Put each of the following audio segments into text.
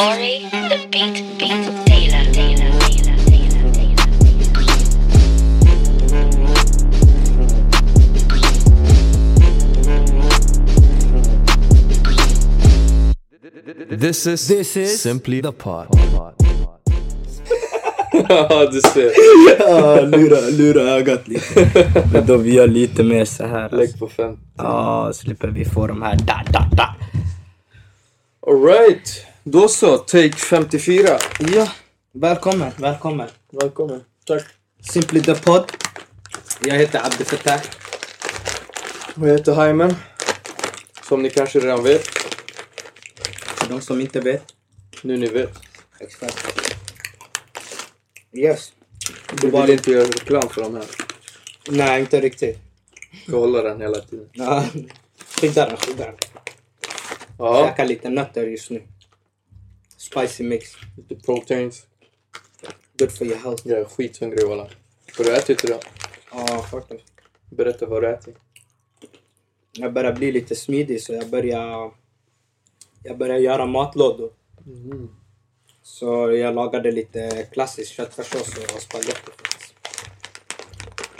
Ori, the beat, beat, Taylor, Taylor, Taylor, Taylor, Taylor. This is, This is simply the pod. Ja, du ser. Ja, lura, lura ögat lite. Men då vi gör lite mer så här. Alltså. Lägg på fem. Ja, slipper vi få de här da, da, da. Alright. Då så, take 54. Ja, välkommen, välkommen. Välkommen. Tack. Simply the pod. Jag heter Abdel Fattah. Och jag heter Hyman. Som ni kanske redan vet. För de som inte vet. Nu ni vet. Exakt. Yes. Du vill inte göra reklam för de här. Nej, inte riktigt. Ska hålla den hela tiden. Ja, skydda den, skydda den. Ja, Käkar lite nötter just nu. Spicy mix. lite proteins. Good for your health. Jag är skithungrig walla. Har du ätit idag? Ja, faktiskt. Berätta vad du ätit. Jag börjar bli lite smidig så jag börjar... Jag börjar göra matlådor. Så jag lagade lite klassisk köttfärssås och spagetti.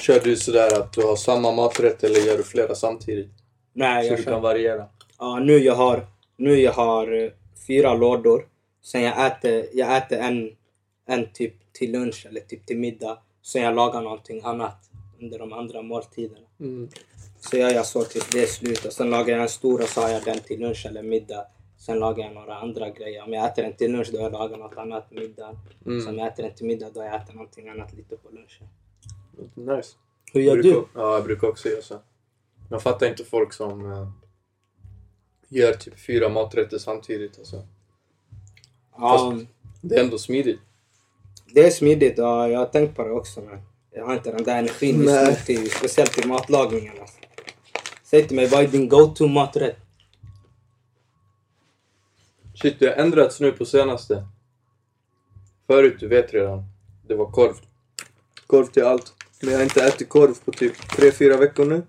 Kör du sådär att du har samma maträtt eller gör du flera samtidigt? Nej, Så jag du kör... kan variera? Ja, nu jag har, nu jag har eh, fyra lådor. Sen jag äter, jag äter en, en typ till lunch eller typ till middag. Sen jag lagar någonting annat under de andra måltiderna. Mm. Så gör jag så tills det är slut. Och sen lagar jag en stor och så har jag den till lunch eller middag. Sen lagar jag några andra grejer. Om jag äter den till lunch då har jag lagat något annat till middag. Mm. Så om jag äter den till middag då har jag ätit någonting annat lite på lunchen. Nice. Hur gör brukar, du? Ja, jag brukar också göra så. Jag fattar inte folk som uh, gör typ fyra maträtter samtidigt. Alltså. Ja, Det är ändå smidigt. det är smidigt och jag har tänkt på det också. Men jag har inte den där energin just nu, till, speciellt till matlagningen. Alltså. Säg till mig, vad är din go-to maträtt? Shit, det har ändrats nu på senaste. Förut, du vet redan, det var korv. Korv till allt. Men jag har inte ätit korv på typ 3-4 veckor nu.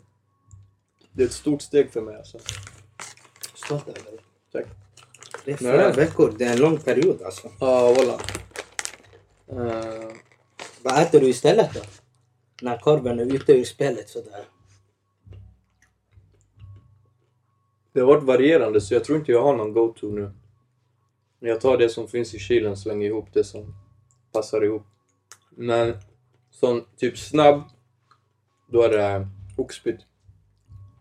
Det är ett stort steg för mig alltså. Stolt över dig. Tack. Det är Nej. flera veckor, det är en lång period alltså. Ja, walla. Uh, Vad äter du istället då? När korven är ute ur spelet sådär. det har varit varierande så jag tror inte jag har någon go-to nu. Jag tar det som finns i kylen, slänger ihop det som passar ihop. Men som typ snabb, då är det oxpytt.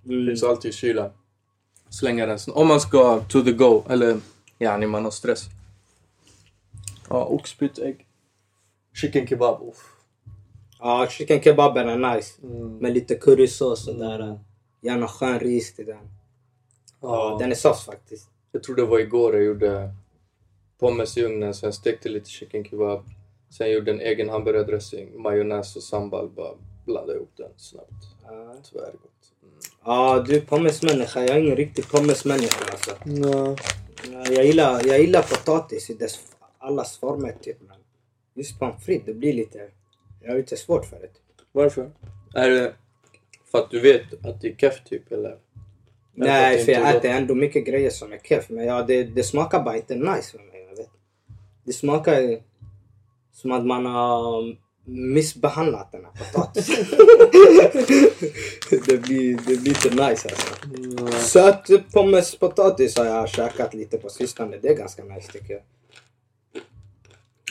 Mm. Finns alltid i kylen. Slänga den om man ska to the go, eller ja, när man har stress. Ja, oxpytt, ägg. Chicken kebab, uff. Ja, chicken kebaben är nice. Mm. Med lite currysås och där. Gärna skön ris till den. Ja, Ja, den är sås faktiskt. jag tror det var igår jag gjorde pommes i ugnen, sen stekte lite chicken kebab. Sen gjorde en egen hamburgardressing, majonnäs och sambal. Bara blandade ihop den snabbt. Ja. Tvärgott. Mm. Ja, du är pommesmänniska. Jag är ingen riktig pommesmänniska alltså. Ja, Jag gillar, jag gillar potatis i dess allas former typ. Men just pommes frites, det blir lite... Jag har lite svårt för det. Varför? Är det för att du vet att det är keff typ, eller? Nej, för inte jag är äter ändå mycket grejer som är keff. Men ja, det, det smakar bara inte nice för mig. Jag vet. Det smakar som att man har missbehandlat den här potatisen. det, blir, det blir inte nice alltså. Mm. Söt pommespotatis har jag käkat lite på sistone. Det är ganska nice tycker jag.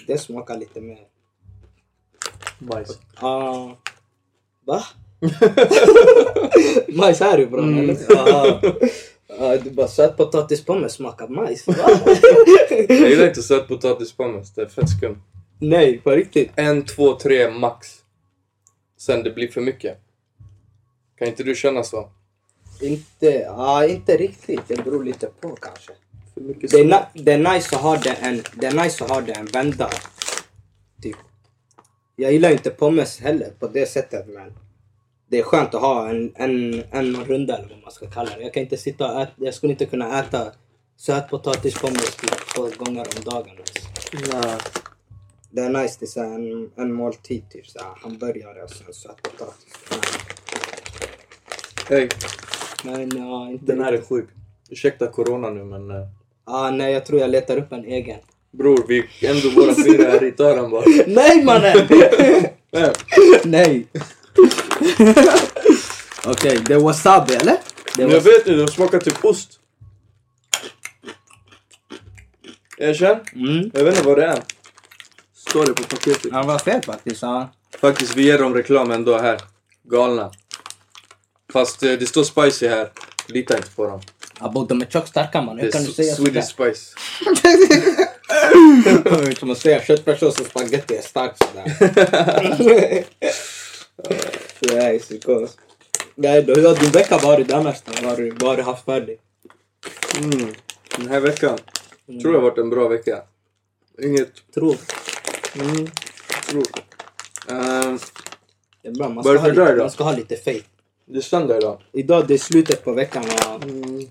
Det smakar lite mer... Majs. Ah. va? majs härifrån Mm. eller? Ah. Ah, du bara sötpotatispommes smakar majs. Jag gillar inte sötpotatispommes, det är fett skumt. Nej, på riktigt. En, två, tre max. Sen det blir för mycket. Kan inte du känna så? Inte, ah, inte riktigt. Det beror lite på kanske. För mycket Det är, na- det är nice att ha det en, det är nice att ha det en vända. Typ. Jag gillar inte pommes heller på det sättet men det är skönt att ha en, en, en runda eller vad man ska kalla det. Jag kan inte sitta och äta, jag skulle inte kunna äta sötpotatispommes typ två gånger om dagen. Alltså. Nej. Det är nice så här en, en måltid, typ så här hamburgare och sen sötpotatis. Hey, Men ja, inte den här är sjuk. Ursäkta corona nu men... eh, Ah, nej, jag tror jag letar upp en egen. Bror, vi ändå våra fyra här i tar den bara. Nej mannen! Nej. nej! Okej, det är wasabi eller? Det är Men jag was- vet inte, de smakar typ ost. Erkänn? mm. Jag vet inte vad det är. Står det på paketet? Han var fet faktiskt. Ja. Faktiskt, vi ger dem reklam ändå här. Galna. Fast eh, det står spicy här. Lita inte på dem. Abo, de är tjockstarka man. Det Hur är kan du säga sådär? Swedish spice. Som att säga köttfärssås och spagetti är starkt sådär. Nej, psykos. Nej, då, hur har din vecka varit annars då? Vad har du- vad har du haft för dig? Mm. Den här veckan tror jag har varit en bra vecka. Inget... Tror. Mm. Ehm, Det är bra, man ska, ha lite, man ska ha lite faith. det är söndag idag. Idag det är slutet på veckan och Mm.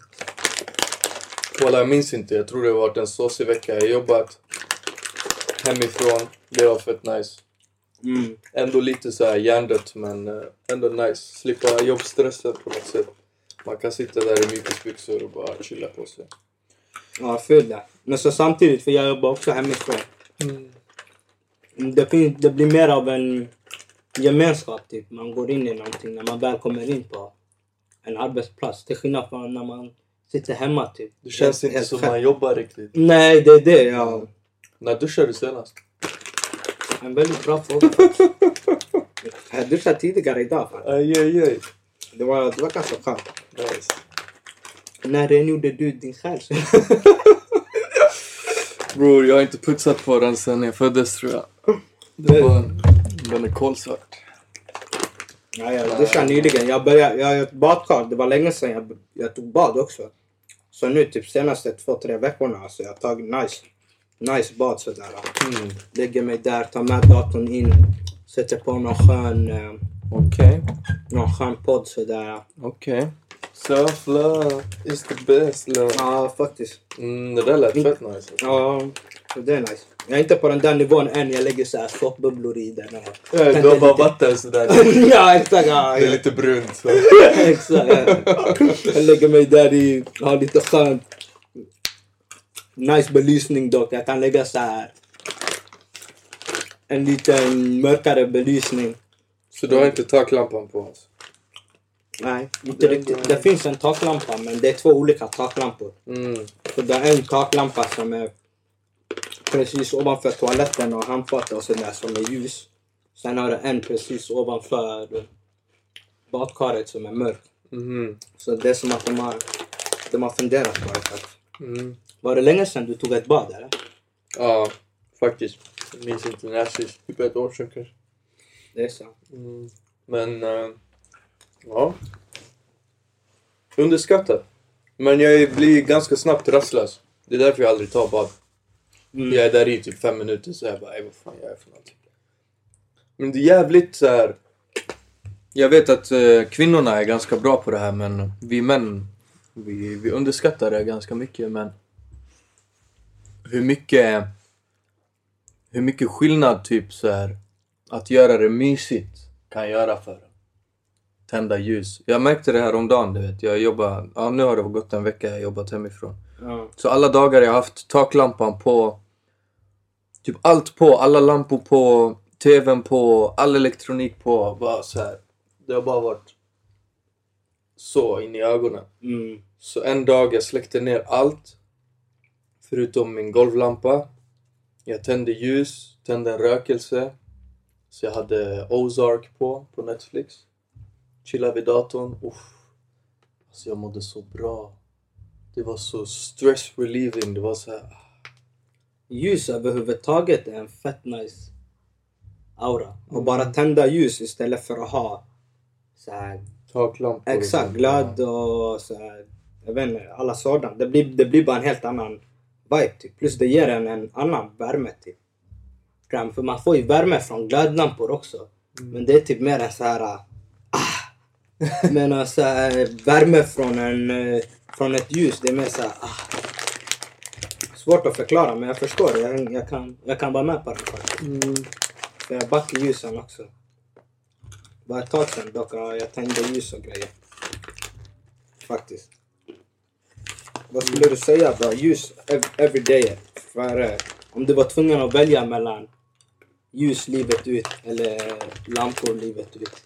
Walla, jag minns inte. Jag tror det har varit en såsig vecka. Jag har jobbat hemifrån. Det var fett nice. mm, Ändå lite så här hjärndött men eh, ändå nice. Slippa jobbstressen på något sätt. Man kan sitta där i mjukisbyxor och bara chilla på sig. ja, full det. Men så samtidigt, för jag jobbar också hemifrån. Mm, Det, finns, det blir mer av en gemenskap typ. Man går in i någonting när man väl kommer in på en arbetsplats. Till skillnad från när man sitter hemma typ. Det känns Helt- inte som själv. man jobbar riktigt. Nej, det är det. Ja. När duschade du senast? En väldigt bra fråga. Jag duschade tidigare idag. Fan. Aj, aj, aj. Det var, det var ganska skönt. Nice. När rengjorde du din själ? Bror, jag har inte putsat på den sen jag föddes tror jag. Det var en, den är kolsvart. Ja, jag duschade nyligen. Jag, började, jag har ett badkar. Det var länge sedan jag, jag tog bad också. Så nu typ senaste två, tre veckorna alltså, jag har tagit nice, nice bad sådär. Mm. Lägger mig där, tar med datorn in, sätter på någon skön, eh, Okej, någon skön podd sådär. okej. Self-love is the best love. Ja, faktiskt. Mm, det där lät fett nice. Ja, det är nice. Jag är inte på den där nivån än. Jag lägger såhär såpbubblor i den. och- Ja, Du har bara vatten sådär. ja, exakt. Ja, Det är ja. lite brunt så. exakt. ja. Jag lägger mig där i, har lite skönt. Nice belysning dock. Jag kan lägga så här en liten mörkare belysning. Så du har inte taklampan på oss? Nej, inte riktigt. Det finns en taklampa men det är två olika taklampor. Mm. Så det är en taklampa som är precis ovanför toaletten och handfatet och sådär som är ljus. Sen har du en precis ovanför badkaret som är mörk. Mhm. Så det är som att de har, de har funderat på det. Mm. Var det länge sedan du tog ett bad eller? Ja, faktiskt. Jag minns inte när sist. Typ ett år sedan kanske. Det är så. Mm. Men, eh, ja. Underskattat. Men jag blir ganska snabbt rastlös. Det är därför jag aldrig tar bad. Mm. Jag är där i typ fem minuter så jag bara, "Ey, vad fan jag är för någonting. Men det är jävligt så här. Jag vet att eh, kvinnorna är ganska bra på det här men vi män, vi, vi underskattar det ganska mycket men hur mycket hur mycket skillnad typ så här att göra det mysigt kan göra för en. Tända ljus. Jag märkte det här om dagen, du vet. Jag jobbar, ja nu har det gått en vecka jag har jobbat hemifrån. Ja. Så alla dagar jag har haft taklampan på, typ allt på, alla lampor på, tvn på, all elektronik på. Bara så här. Det har bara varit så in i ögonen. Mm. Så en dag jag släckte ner allt. Förutom min golvlampa. Jag tände ljus, tände en rökelse. Så jag hade Ozark på, på Netflix. Chillade vid datorn. Uff. Alltså jag mådde så bra. Det var så stress relieving. Det var så här. Ljus överhuvudtaget är en fett nice aura. Och bara tända ljus istället för att ha så här, Taklampor. exakt glöd och så här, jag vet inte, alla sådana. Det blir, det blir bara en helt annan vibe typ. Plus det ger en en annan värme typ. För man får ju värme från glödlampor också. Men det är typ mer en så här ah. Men så här, värme från, en, eh, från ett ljus, det är mer så här ah. Svårt att förklara men jag förstår. Jag, jag, kan, jag kan vara med på det faktiskt. Mm. För jag backar ljusen också. Var ett tag sedan dock. ja, Jag tände ljus och grejer. Faktiskt. vad skulle du säga då? Ljus ev- every day. För, eh, om du var tvungen att välja mellan ljus livet ut eller lampor livet ut.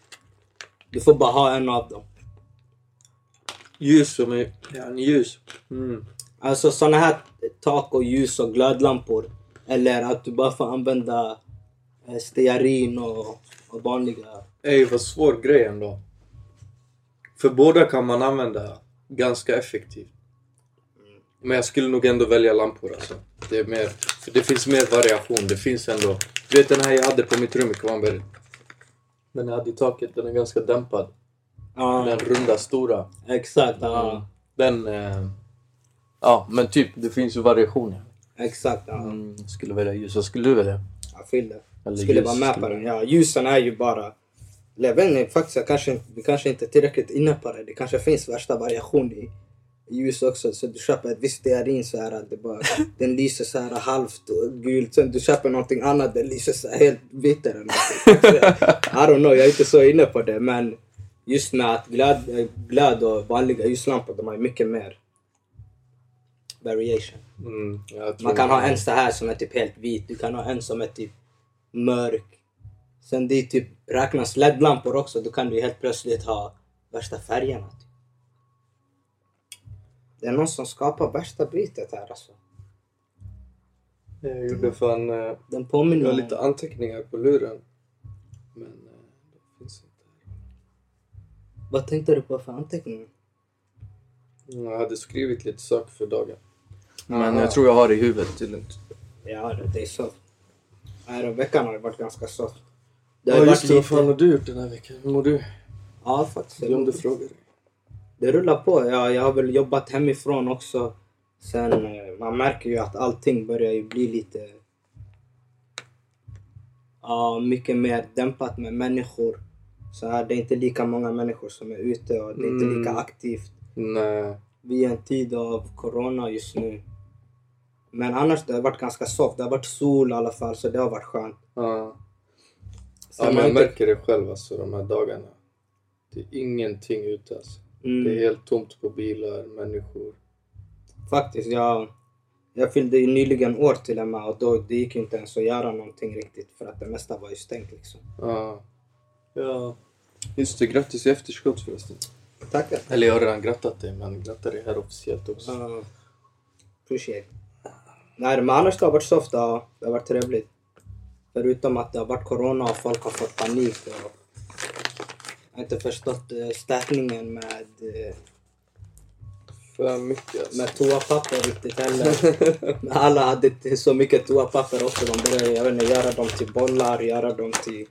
Du får bara ha en av dem. Ljus som är... Ja, ljus. Mm. Alltså såna här tak och ljus och glödlampor. Eller att du bara får använda eh, stearin och, och vanliga... Ey, vad svår grej ändå. För båda kan man använda ganska effektivt. Men jag skulle nog ändå välja lampor alltså. Det är mer... För det finns mer variation. Det finns ändå... Du vet den här jag hade på mitt rum i Kvarnberg. Den jag hade i taket, den är ganska dämpad. Ja, Den runda, stora. exakt. Ja, Den... Eh... Ja, men typ, det finns ju variationer. exakt. Ja. Mm, skulle välja ljus. Vad skulle du välja? Jag feel det. Eller skulle ljus vara med på skulle- den. Ja, ljusen är ju bara... Jag vet inte, faktiskt, kanske, vi kanske inte är tillräckligt inne på det. Det kanske finns värsta variation i ljus också. Så du köper ett visst stearin så här det bara, den lyser så här halvt och gult. Sen du köper någonting annat, den lyser så här helt vitt eller någonting. I don't know, jag är inte så inne på det. Men just med att glöd, glöd och vanliga ljuslampor, de har mycket mer variation. Mm, jag Man kan ha en så här som är typ helt vit. Du kan ha en som är typ mörk. Sen det är typ räknas LED-lampor också. Då kan du helt plötsligt ha värsta färgerna. Typ. Det är någon som skapar värsta bytet här alltså. Jag gjorde fan... Eh, Den jag påminner har om... lite anteckningar på luren. Men eh, det finns inte. Vad tänkte du på för anteckningar? Jag hade skrivit lite saker för dagen. Men Aha. jag tror jag har det i huvudet. Det är lugnt. Ja, det, det är så. Nej, då, veckan har ju varit ganska soft. Det har Ja ju just det, vad fan lite... har du gjort den här veckan? Hur mår du? Ja, faktiskt. Jag glömde fråga dig. Det rullar på. Ja, jag har väl jobbat hemifrån också. Sen eh, man märker ju att allting börjar ju bli lite... Ja, mycket mer dämpat med människor. Så här, det är inte lika många människor som är ute och det är inte lika Mm. aktivt. Nej. Vi är i en tid av corona just nu. Men annars det har varit ganska soft. Det har varit sol i alla fall så det har varit skönt. Ja. Sen ja men jag inte- märker det själv alltså de här dagarna. Det är ingenting ute alltså. Mm. Det är helt tomt på bilar, människor. Faktiskt, jag, jag fyllde ju nyligen år till och med och då det gick inte ens att göra någonting riktigt för att det mesta var ju stängt liksom. Ja. Ja. Just det, grattis i efterskott förresten. Tackar. Eller jag har redan grattat dig men grattar dig här officiellt också. Uh, appreciate. Nej men annars det har varit soft, ja. Det har varit trevligt. Förutom att det har varit corona och folk har fått panik och jag har inte förstått stäkningen med, eh, För mycket alltså. med toapapper riktigt heller. Men Alla hade så mycket toapapper också. De började jag vet inte, göra dem till bollar, göra dem till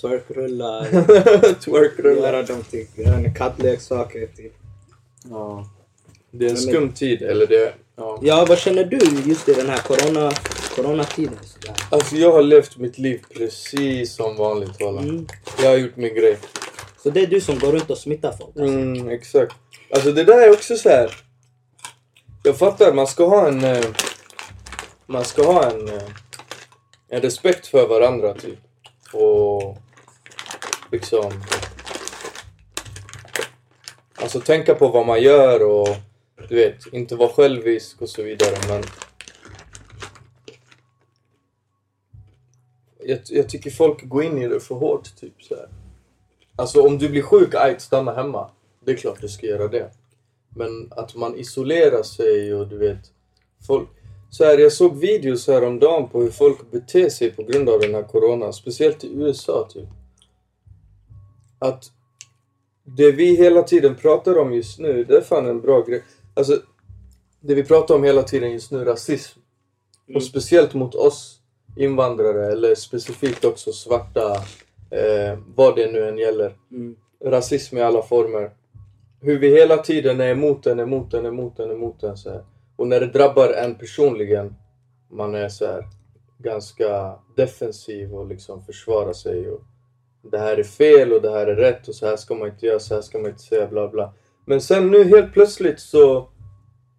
twerkrullar. Twerkrullar. göra dem till kattleksaker. Typ. Ja. Det är en skum tid, eller det... Ja. Ja, vad känner du just i den här corona, coronatiden? sådär? Alltså jag har levt mitt liv precis som vanligt. Mm. Jag har gjort min grej. Så det är du som går runt och smittar folk? Alltså. Mm, exakt. Alltså det där är också så här. Jag fattar, man ska ha en... eh, Man ska ha en... eh, En respekt för varandra typ. Och liksom... Alltså tänka på vad man gör och du vet, inte vara självisk och så vidare men... Jag, jag tycker folk går in i det för hårt typ så här. Alltså om du blir sjuk, aj, stanna hemma. Det är klart du ska göra det. Men att man isolerar sig och du vet... Folk, så här, jag såg videos häromdagen på hur folk beter sig på grund av den här corona, Speciellt i USA typ. Att det vi hela tiden pratar om just nu, det är fan en bra grej. Alltså, det vi pratar om hela tiden just nu, rasism. Mm. Och speciellt mot oss invandrare, eller specifikt också svarta, eh, vad det nu än gäller. Mm. Rasism i alla former. Hur vi hela tiden är emot den, emot den, emot den, emot den så här. Och när det drabbar en personligen, man är så här ganska defensiv och liksom försvarar sig. Och det här är fel och det här är rätt och så här ska man inte göra, så här ska man inte säga, bla bla. Men sen nu helt plötsligt så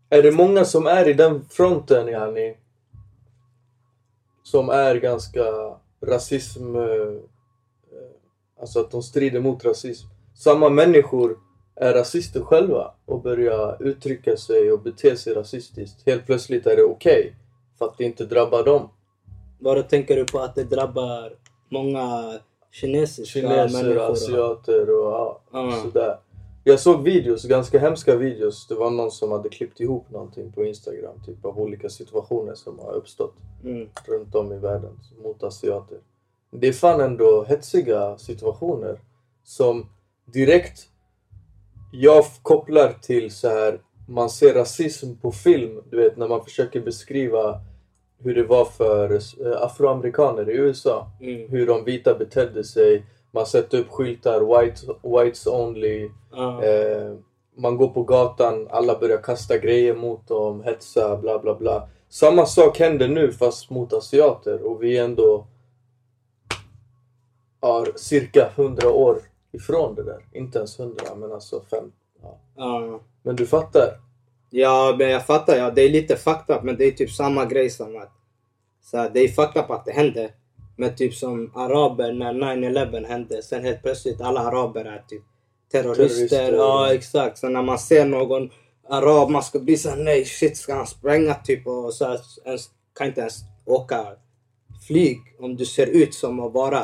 är det många som är i den fronten yani. Som är ganska rasism... eh, eh, Alltså att de strider mot rasism. Samma människor är rasister själva och börjar uttrycka sig och bete sig rasistiskt. Helt plötsligt är det okej. för att det inte drabbar dem. Vad tänker du på att det drabbar många kinesiska Kineser, människor? asiater och ja, Ja. sådär. Jag såg videos, ganska hemska videos. Det var någon som hade klippt ihop någonting på Instagram. Typ av olika situationer som har uppstått Mm. runt om i världen mot asiater. Det är fan ändå hetsiga situationer som direkt jag kopplar till så här man ser rasism på film, du vet när man försöker beskriva hur det var för eh, afroamerikaner i USA. Mm. Hur de vita betedde sig. Man sätter upp skyltar, white, whites only. Ja. Eh, man går på gatan, alla börjar kasta grejer mot dem, hetsa, bla bla bla. Samma sak händer nu fast mot asiater och vi är ändå är cirka 100 år ifrån det där. Inte ens 100 men alltså fem. Ja. Ja. Men du fattar? Ja, men jag fattar. Ja. Det är lite fucked up, men det är typ samma grej som att... Så det är fucked up att det hände. Men typ som araber när 9-11 hände. Sen helt plötsligt alla araber är typ terrorister. Terrorister. Ja, exakt. Så när man ser någon arab, man ska bli såhär nej shit, ska han spränga typ? Och så ens, kan inte ens åka flyg om du ser ut som att vara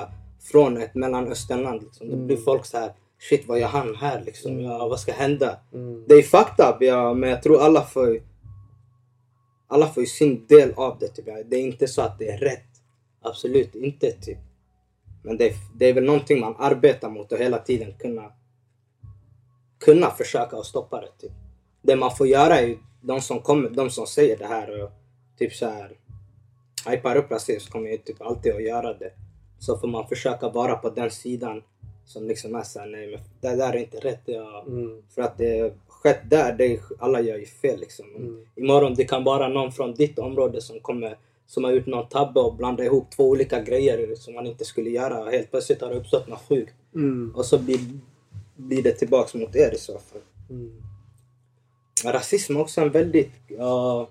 från ett mellanösternland. Liksom. Då blir folk så här shit vad gör han här liksom? Ja, vad ska hända? Mm. Det är fucked up, ja, men jag tror alla får alla får ju sin del av det. Typ. Det är inte så att det är rätt. Absolut inte. Typ. Men det är, det är väl någonting man arbetar mot och hela tiden kunna kunna försöka att stoppa det. Typ. Det man får göra är ju de som kommer, de som säger det här och typ så här hypar upp rasism kommer ju typ alltid att göra det. Så får man försöka vara på den sidan som liksom är såhär, nej men det där är inte rätt. Ja. Mm. För att det skett där, det är, alla gör ju fel liksom. Mm. Imorgon det kan vara någon från ditt område som kommer som har gjort någon tabbe och blandat ihop två olika grejer som man inte skulle göra helt plötsligt har det uppstått något sjukt. Mm. Och så blir, blir det tillbaks mot er i så fall. Mm. Rasism är också en väldigt ja,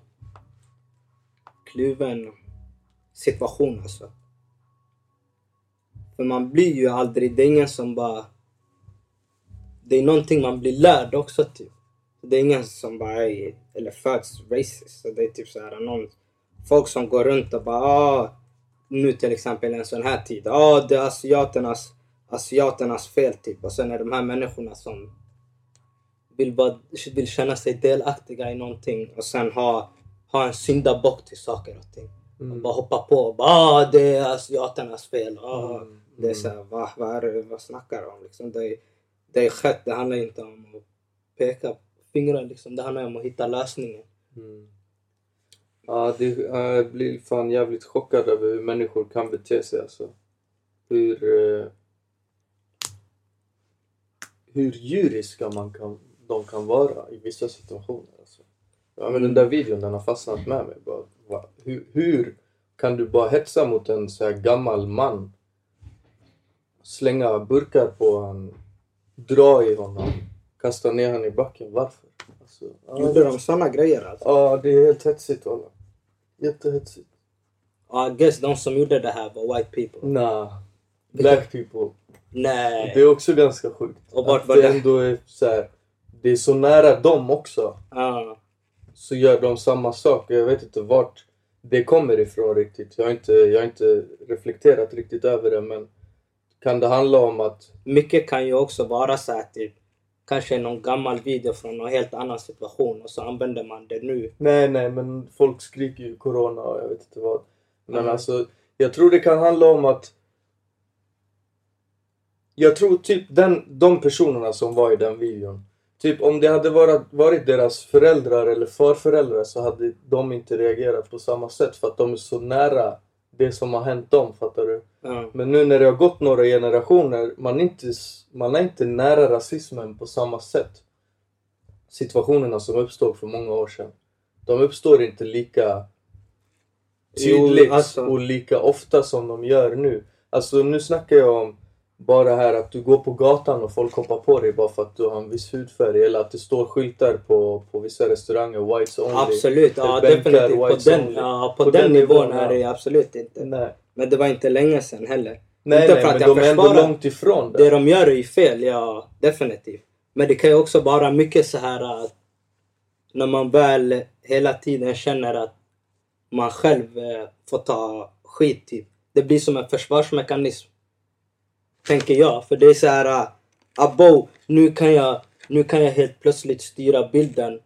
kluven situation alltså. För man blir ju aldrig, det är ingen som bara... Det är någonting man blir lärd också typ. Det är ingen som bara är, eller föds racist. Så det är typ så här någon, folk som går runt och bara ah, nu till exempel en sån här tid. ah, det är asiaternas, asiaternas fel typ. Och sen är de här människorna som vill, bara, vill känna sig delaktiga i någonting och sen ha, ha en syndabock till saker och ting. Och Mm. bara hoppa på och bara ah, det är asiaternas fel. Ah, Mm. Det är såhär, vad, vad, är det, vad snackar du om? Liksom, det, är, det är skett, det handlar inte om att peka fingrar liksom. Det handlar om att hitta lösningen. Mm. Ja, det, jag blir fan jävligt chockad över hur människor kan bete sig alltså. Hur... Eh, hur djuriska man kan, de kan vara i vissa situationer. Alltså. Ja, men den där videon den har fastnat med mig. Bara, va, hur, hur kan du bara hetsa mot en så här gammal man? Slänga burkar på honom, dra i honom, kasta ner honom i backen. Varför? Alltså, Gjorde de såna grejer alltså? Ja, det är helt hetsigt walla. Jättehetsigt. I guess de som gjorde det här var white people. Nah. Black people. Nej. Det är också ganska sjukt. Och vart var det det? ändå är så här, Det är så nära dem också. Ah. Så gör de samma sak. Jag vet inte vart det kommer ifrån riktigt. Jag har inte, jag har inte reflekterat riktigt över det men kan det handla om att Mycket kan ju också vara så här typ kanske någon gammal video från någon helt annan situation och så använder man det nu. Nej, nej, men folk skriker ju corona och jag vet inte vad. Men Mm. alltså, jag tror det kan handla om att... Jag tror typ den, de personerna som var i den videon. Typ om det hade varit, varit deras föräldrar eller farföräldrar så hade de inte reagerat på samma sätt för att de är så nära det som har hänt dem, fattar du? Ja. Men nu när det har gått några generationer, man är inte, man är inte nära rasismen på samma sätt. Situationerna som uppstod för många år sedan. De uppstår inte lika tydligt alltså. och lika ofta som de gör nu. Alltså nu snackar jag om bara här att du går på gatan och folk hoppar på dig bara för att du har en viss hudfärg eller att det står skyltar på, på vissa restauranger, whites only. Absolut, ja definitivt. På den, ja, på På den, den nivån nivån, är det absolut inte. Nej, Men det var inte länge sedan heller. nej, Inte nej för att men jag de är ändå långt ifrån det. Det de gör är ju fel, ja definitivt. Men det kan ju också vara mycket så här att när man väl hela tiden känner att man själv eh, får ta skit typ. Det blir som en försvarsmekanism. Tänker jag. För det är så här, uh, abo, nu kan jag, nu kan jag helt plötsligt styra bilden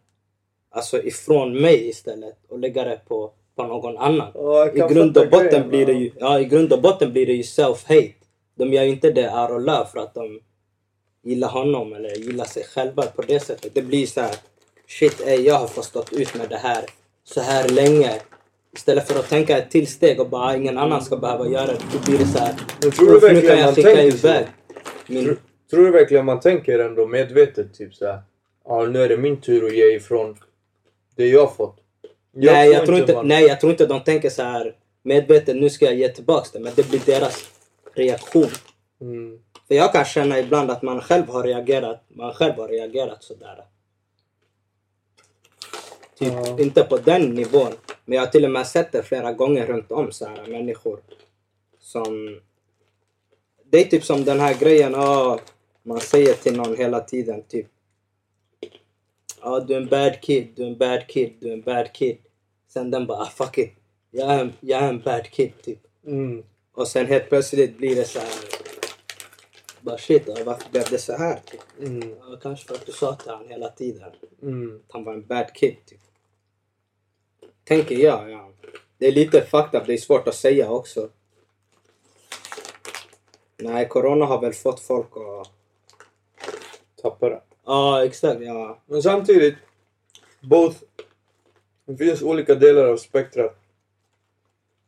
alltså ifrån mig istället och lägga det på, på någon annan. I grund och botten grejen, blir det ju, ja i grund och botten blir det ju self-hate. De gör ju inte det är och love för att de gillar honom eller gillar sig själva på det sättet. Det blir så här, shit ey, jag har fått stått ut med det här så här länge. Istället för att tänka ett till steg och bara ingen annan ska behöva göra det. Då blir det så här, tror du "Uff, nu kan jag man skicka tänker så? iväg min... Tror, tror du verkligen man tänker ändå medvetet typ såhär, ja nu är det min tur att ge ifrån det jag fått? nej, jag tror inte, man- nej, jag tror inte de tänker så här medvetet, nu ska jag ge tillbaks det. Men det blir deras reaktion. Mm. För jag kan känna ibland att man själv har reagerat, man själv har reagerat sådär. Typ, Ja. inte på den nivån. Men jag har till och med sett det flera gånger runt om så här människor som... Det är typ som den här grejen, ah, man säger till någon hela tiden typ Ja, du är en bad kid, du är en bad kid, du är en bad kid. Sen den bara, ah, fuck it. Jag är, jag är en bad kid, typ. Mm. Och sen helt plötsligt blir det så här. Bara shit, varför blev det så här? Typ? Mm. Kanske för att du sa till han hela tiden Mm. att han var en bad kid. Typ. Tänker jag, ja. Det är lite fucked up, det är svårt att säga också. Nej, corona har väl fått folk att... Tappar det. Ja, exakt. Ja. Men samtidigt, both, det finns olika delar av spektrat.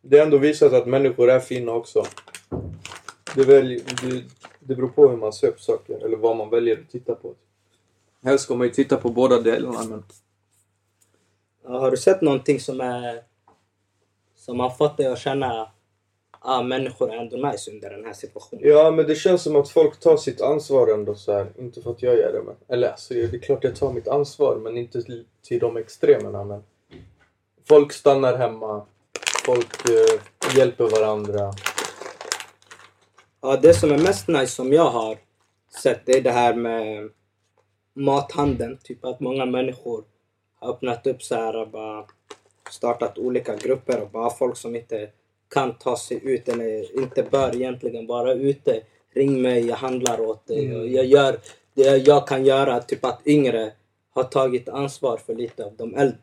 Det är ändå visat att människor är fina också. Det, välj, det, det beror på hur man ser på saker, eller vad man väljer att titta på. Helst ska man ju titta på båda delarna, men Ja, Har du sett någonting som är... Som dig att känna att ah, människor är ändå nice under den här situationen? Ja, men det känns som att folk tar sitt ansvar ändå så här. Inte för att jag gör det, men... Eller alltså, det är klart jag tar mitt ansvar, men inte till, till de extremerna. Men folk stannar hemma. Folk eh, hjälper varandra. Ja, det som är mest nice som jag har sett det är det här med mathandeln. Typ att många människor har öppnat upp så här och bara startat olika grupper och bara folk som inte kan ta sig ut eller inte bör egentligen vara ute. Ring mig, jag handlar åt dig. Mm. Och jag gör det jag kan göra. Typ att yngre har tagit ansvar för lite av de äldre.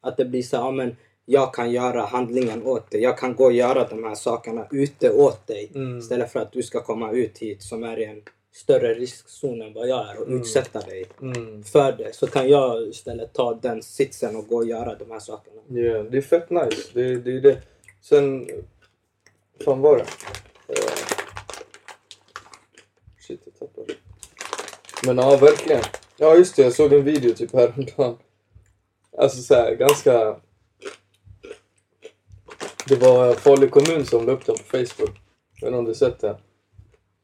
Att det blir så ja, men jag kan göra handlingen åt dig. Jag kan gå och göra de här sakerna ute åt dig. Mm. Istället för att du ska komma ut hit som är i en större riskzon än vad jag är och Mm. utsätta dig Mm. för det. Så kan jag istället ta den sitsen och gå och göra de här sakerna. Ja, det är fett nice. Det, det är det. Sen... fan var det? Eh, shit, jag tappade det. Men ja, verkligen. Ja, just det. Jag såg en video typ häromdagen. Alltså så här, ganska... Det var Falu kommun som la upp den på Facebook. Jag vet inte om du sett det?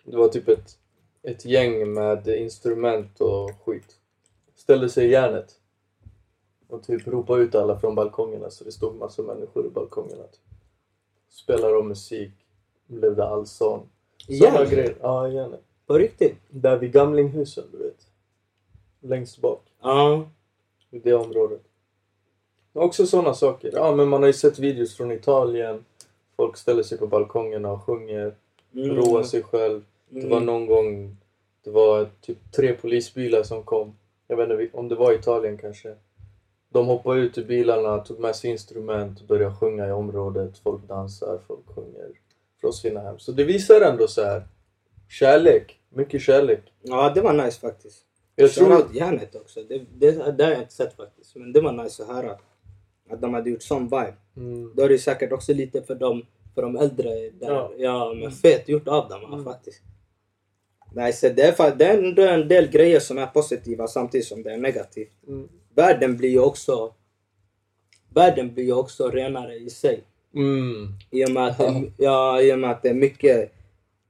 Det var typ ett, ett gäng med instrument och skit. Ställde sig i järnet. Och typ ropa ut alla från balkongerna så det stod massa människor i balkongerna. Typ. Spelade de musik, blev det allsång. Sådana grejer. Ja, gärna. På riktigt? Där vid Gamlinghusen, du vet. Längst bak. Ja. I det området. Också sådana saker. Ja, men man har ju sett videos från Italien. Folk ställer sig på balkongerna och sjunger. Mm. Roar sig själv. Det var Mm. någon gång det var typ tre polisbilar som kom. Jag vet inte om det var Italien kanske. De hoppade ut ur bilarna, tog med sig instrument och började sjunga i området. Folk dansar, folk sjunger från sina hem. Så det visar ändå så här kärlek. Mycket kärlek. Ja, det var nice faktiskt. Jag tror... Shoutout järnet också. Det, det, det har jag inte sett faktiskt. Men det var nice att höra. Att de hade gjort sån vibe. Mm. Då är det säkert också lite för de, för de äldre där. Ja. Ja, men fet gjort av dem Mm. faktiskt. Nej, så det, är, det är ändå en del grejer som är positiva samtidigt som det är negativt. Mm. Världen blir ju också Världen blir ju också renare i sig. Mm. I och med att, det, ja, i och med att det är mycket,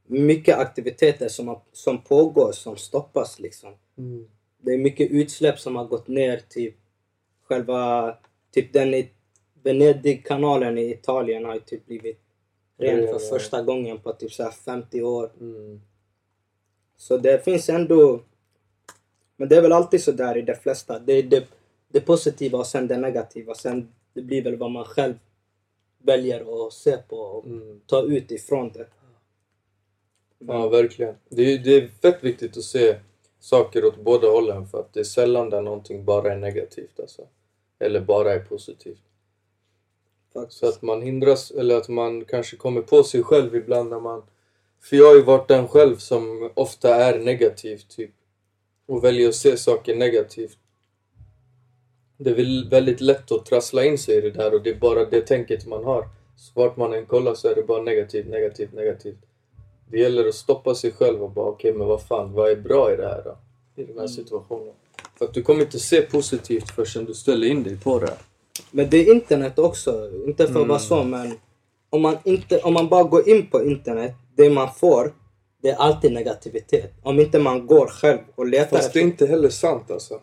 mycket aktiviteter som, har, som pågår som stoppas liksom. Mm. Det är mycket utsläpp som har gått ner. Typ själva, typ den i Venedigkanalen i Italien har ju typ blivit ren för ja. första gången på typ så här 50 år. Mm. Så det finns ändå Men det är väl alltid så där i de flesta. Det är det, det positiva och sen det negativa. Sen det blir väl vad man själv väljer att se på och Mm. ta ut ifrån det. Ja, verkligen. Det är, det är fett viktigt att se saker åt båda hållen för att det är sällan där någonting bara är negativt alltså. Eller bara är positivt. Faktiskt. Så att man hindras, eller att man kanske kommer på sig själv ibland när man... För jag har ju varit den själv som ofta är negativ, typ. Och väljer att se saker negativt. Det är väl väldigt lätt att trassla in sig i det där och det är bara det tänket man har. Så vart man än kollar så är det bara negativt, negativt, negativt. Det gäller att stoppa sig själv och bara okej, men vad fan, vad är bra i det här då? I den här situationen. För att du kommer inte se positivt förrän du ställer in dig på det. Men det är internet också. Inte för att Mm. vara så men om man, inte, om man bara går in på internet, det man får, det är alltid negativitet. Om inte man går själv och letar Fast det är inte heller sant alltså.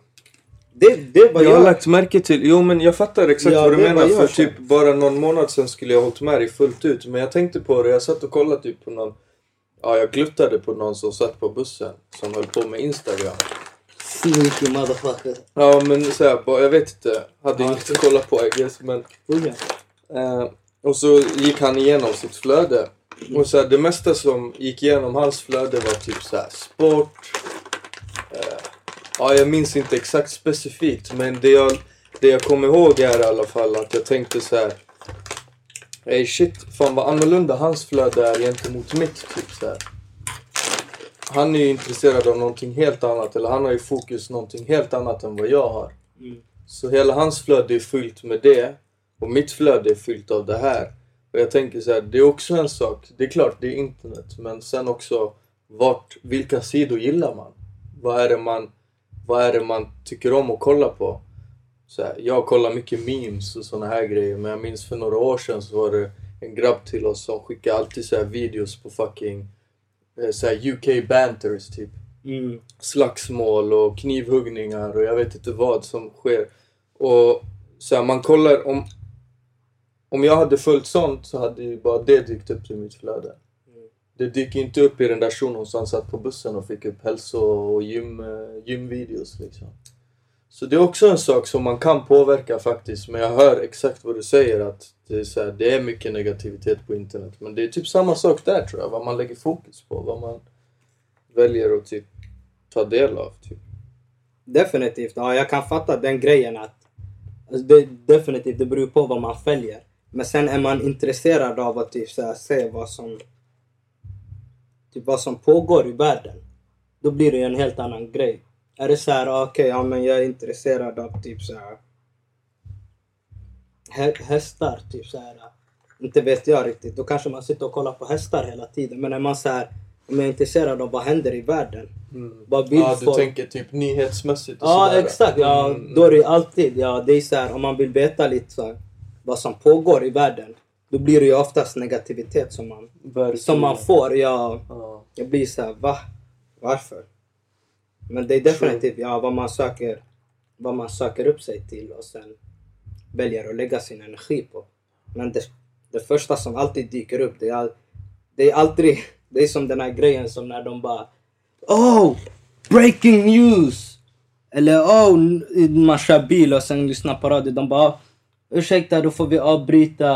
det, det vad Jag jag... har lagt märke till, jo men jag fattar exakt Ja, vad du menar för typ bara någon månad sen skulle jag hållit med dig fullt ut men jag tänkte på det, jag satt och kollade typ på någon Ja jag gluttade på någon som satt på bussen som höll på med Instagram Sneaky motherfucker. Ja men såhär, bara, jag vet inte, hade inget att kolla på I guess men Oj, eh, Och så gick han igenom sitt flöde och så här, det mesta som gick igenom hans flöde var typ så här sport eh, Ja jag minns inte exakt specifikt men det jag, det jag kommer ihåg är i alla fall att jag tänkte så här. Ey shit, fan vad annorlunda hans flöde är gentemot mitt typ så här. Han är ju intresserad av någonting helt annat eller han har ju fokus någonting helt annat än vad jag har. Mm. Så hela hans flöde är fyllt med det och mitt flöde är fyllt av det här. Och jag tänker så här, det är också en sak. Det är klart, det är internet. Men sen också, vart, vilka sidor gillar man? Vad är det man, vad är det man tycker om att kolla på? Så här, jag kollar mycket memes och såna här grejer. Men jag minns för några år sedan så var det en grabb till oss som skickade alltid så här videos på fucking så här UK banters typ Mm. slagsmål och knivhuggningar och jag vet inte vad som sker. Och så här, man kollar om... Om jag hade följt sånt så hade ju bara det dykt upp i mitt flöde. Det dyker inte upp i den där shunon som satt på bussen och fick upp hälso och gym, eh, gymvideos liksom. Så det är också en sak som man kan påverka faktiskt. Men jag hör exakt vad du säger att det är, så här, det är mycket negativitet på internet. Men det är typ samma sak där tror jag. Vad man lägger fokus på. Vad man väljer att typ ta del av. Typ. Definitivt. Ja, jag kan fatta den grejen att alltså det, definitivt, det beror på vad man följer. Men sen är man intresserad av att typ, så här, se vad som typ, vad som pågår i världen. Då blir det en helt annan grej. Är det så här, ah, okej, ja men jag är intresserad av typ så här hä- hästar, typ så här. Inte vet jag riktigt. Då kanske man sitter och kollar på hästar hela tiden. Men är man så här, om jag är intresserad av vad händer i världen. Vad vill Ja, du folk? tänker typ nyhetsmässigt och Ja sådär. exakt, ja, Mm. då är det ju alltid, ja det är så här, om man vill veta lite så här, vad som pågår i världen. Då blir det ju oftast negativitet som man, Verkligen. som man får. Jag, Ja. jag blir så här, va? Varför? Men det är definitivt ja, vad man söker vad man söker upp sig till och sen väljer att lägga sin energi på. Men det, det första som alltid dyker upp, det är, all, det är alltid, det är som den här grejen som när de bara Oh! Breaking news! Eller oh, man kör bil och sen lyssnar på radio. De bara ursäkta, då får vi avbryta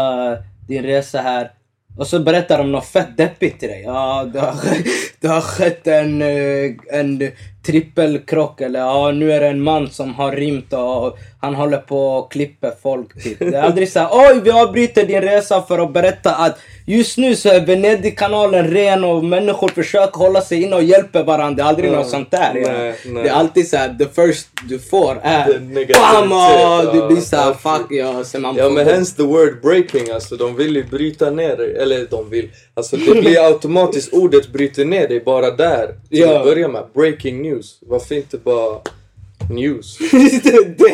din resa här. Och så berättar de något fett deppigt till dig. Ja, det har, det har skett en, eh, en trippelkrock eller ja, nu är det en man som har rymt och han håller på och klipper folk. Typ. Det är aldrig så här, oj vi avbryter din resa för att berätta att just nu så är Venedigkanalen ren och människor försöker hålla sig inne och hjälper varandra. Det är aldrig Ja, något sånt där. Nej, nej. Det är alltid så här, the first du får är BAM! och Du ja. blir såhär, fuck ja. Sen man Ja men hence the word breaking, alltså de vill ju bryta ner eller de vill, alltså det blir automatiskt ordet bryter ner dig bara där till Ja. att börja med. Breaking news, varför inte bara news?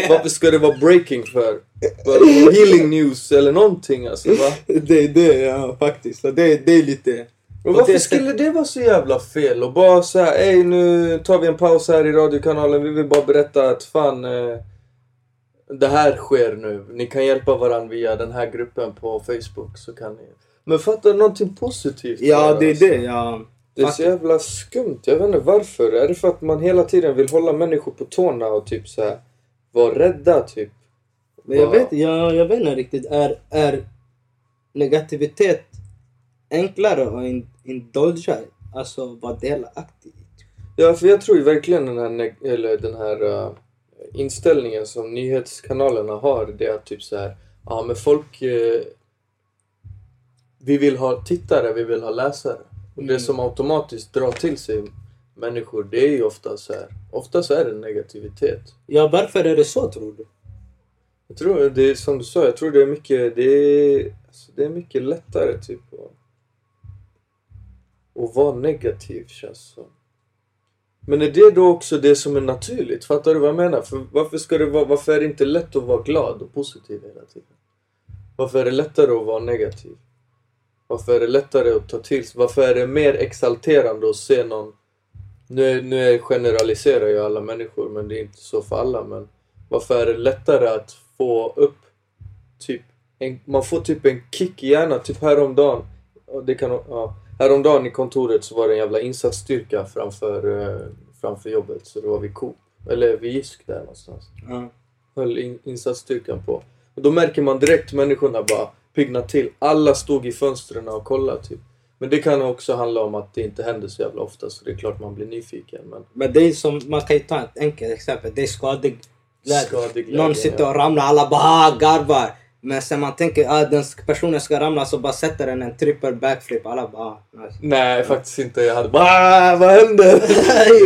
Varför ska det vara breaking för? Bara Healing news eller någonting alltså va? det är det, ja faktiskt. Det, det är lite... Och varför skulle det vara så jävla fel? Och bara säga, ey nu tar vi en paus här i radiokanalen, vi vill bara berätta att fan eh, det här sker nu. Ni kan hjälpa varandra via den här gruppen på Facebook så kan ni. Men fatta någonting positivt. Ja, det är alltså. det. Ja. Det är så jävla skumt. Jag vet inte varför. Är det för att man hela tiden vill hålla människor på tårna och typ så här vara rädda typ? Men jag vet, jag, jag vet inte riktigt. Är, är negativitet enklare att in, indulga? Alltså vara delaktig i? Ja, för jag tror ju verkligen den här, eller den här uh, inställningen som nyhetskanalerna har. Det är att typ så här, ja men folk... eh, vi vill ha tittare, vi vill ha läsare. Och det Mm. som automatiskt drar till sig människor, det är ju ofta så här. Ofta så är det negativitet. Ja, varför är det så tror du? Jag tror det är som du sa, jag tror det är mycket, det är, alltså, det är mycket lättare typ att, att vara negativ känns som. Men är det då också det som är naturligt? Fattar du vad jag menar? För varför, ska det vara, varför är det inte lätt att vara glad och positiv hela tiden? Varför är det lättare att vara negativ? Varför är det lättare att ta till sig? Varför är det mer exalterande att se någon... Nu, nu generaliserar jag alla människor, men det är inte så för alla. Men varför är det lättare att få upp typ en, man får typ en kick i hjärnan, typ häromdagen. Det kan, ja, häromdagen i kontoret så var det en jävla insatsstyrka framför, eh, framför jobbet. Så då var vi Coop, eller vid Jysk där någonstans. Ja. Höll in, insatsstyrkan på. Och då märker man direkt människorna bara piggna till. Alla stod i fönstren och kollade typ. Men det kan också handla om att det inte händer så jävla ofta så det är klart man blir nyfiken. Men Men det är som, man kan ju ta ett enkelt exempel. Det är skadeglädje. Skadeglädje, Någon sitter ja. och ramlar, alla bara ah, garvar. Men sen man tänker att ah, den personen ska ramla så bara sätter den en trippel backflip. Alla bara ah, nice. Nej, faktiskt inte. Jag hade bara "Ah, vad händer?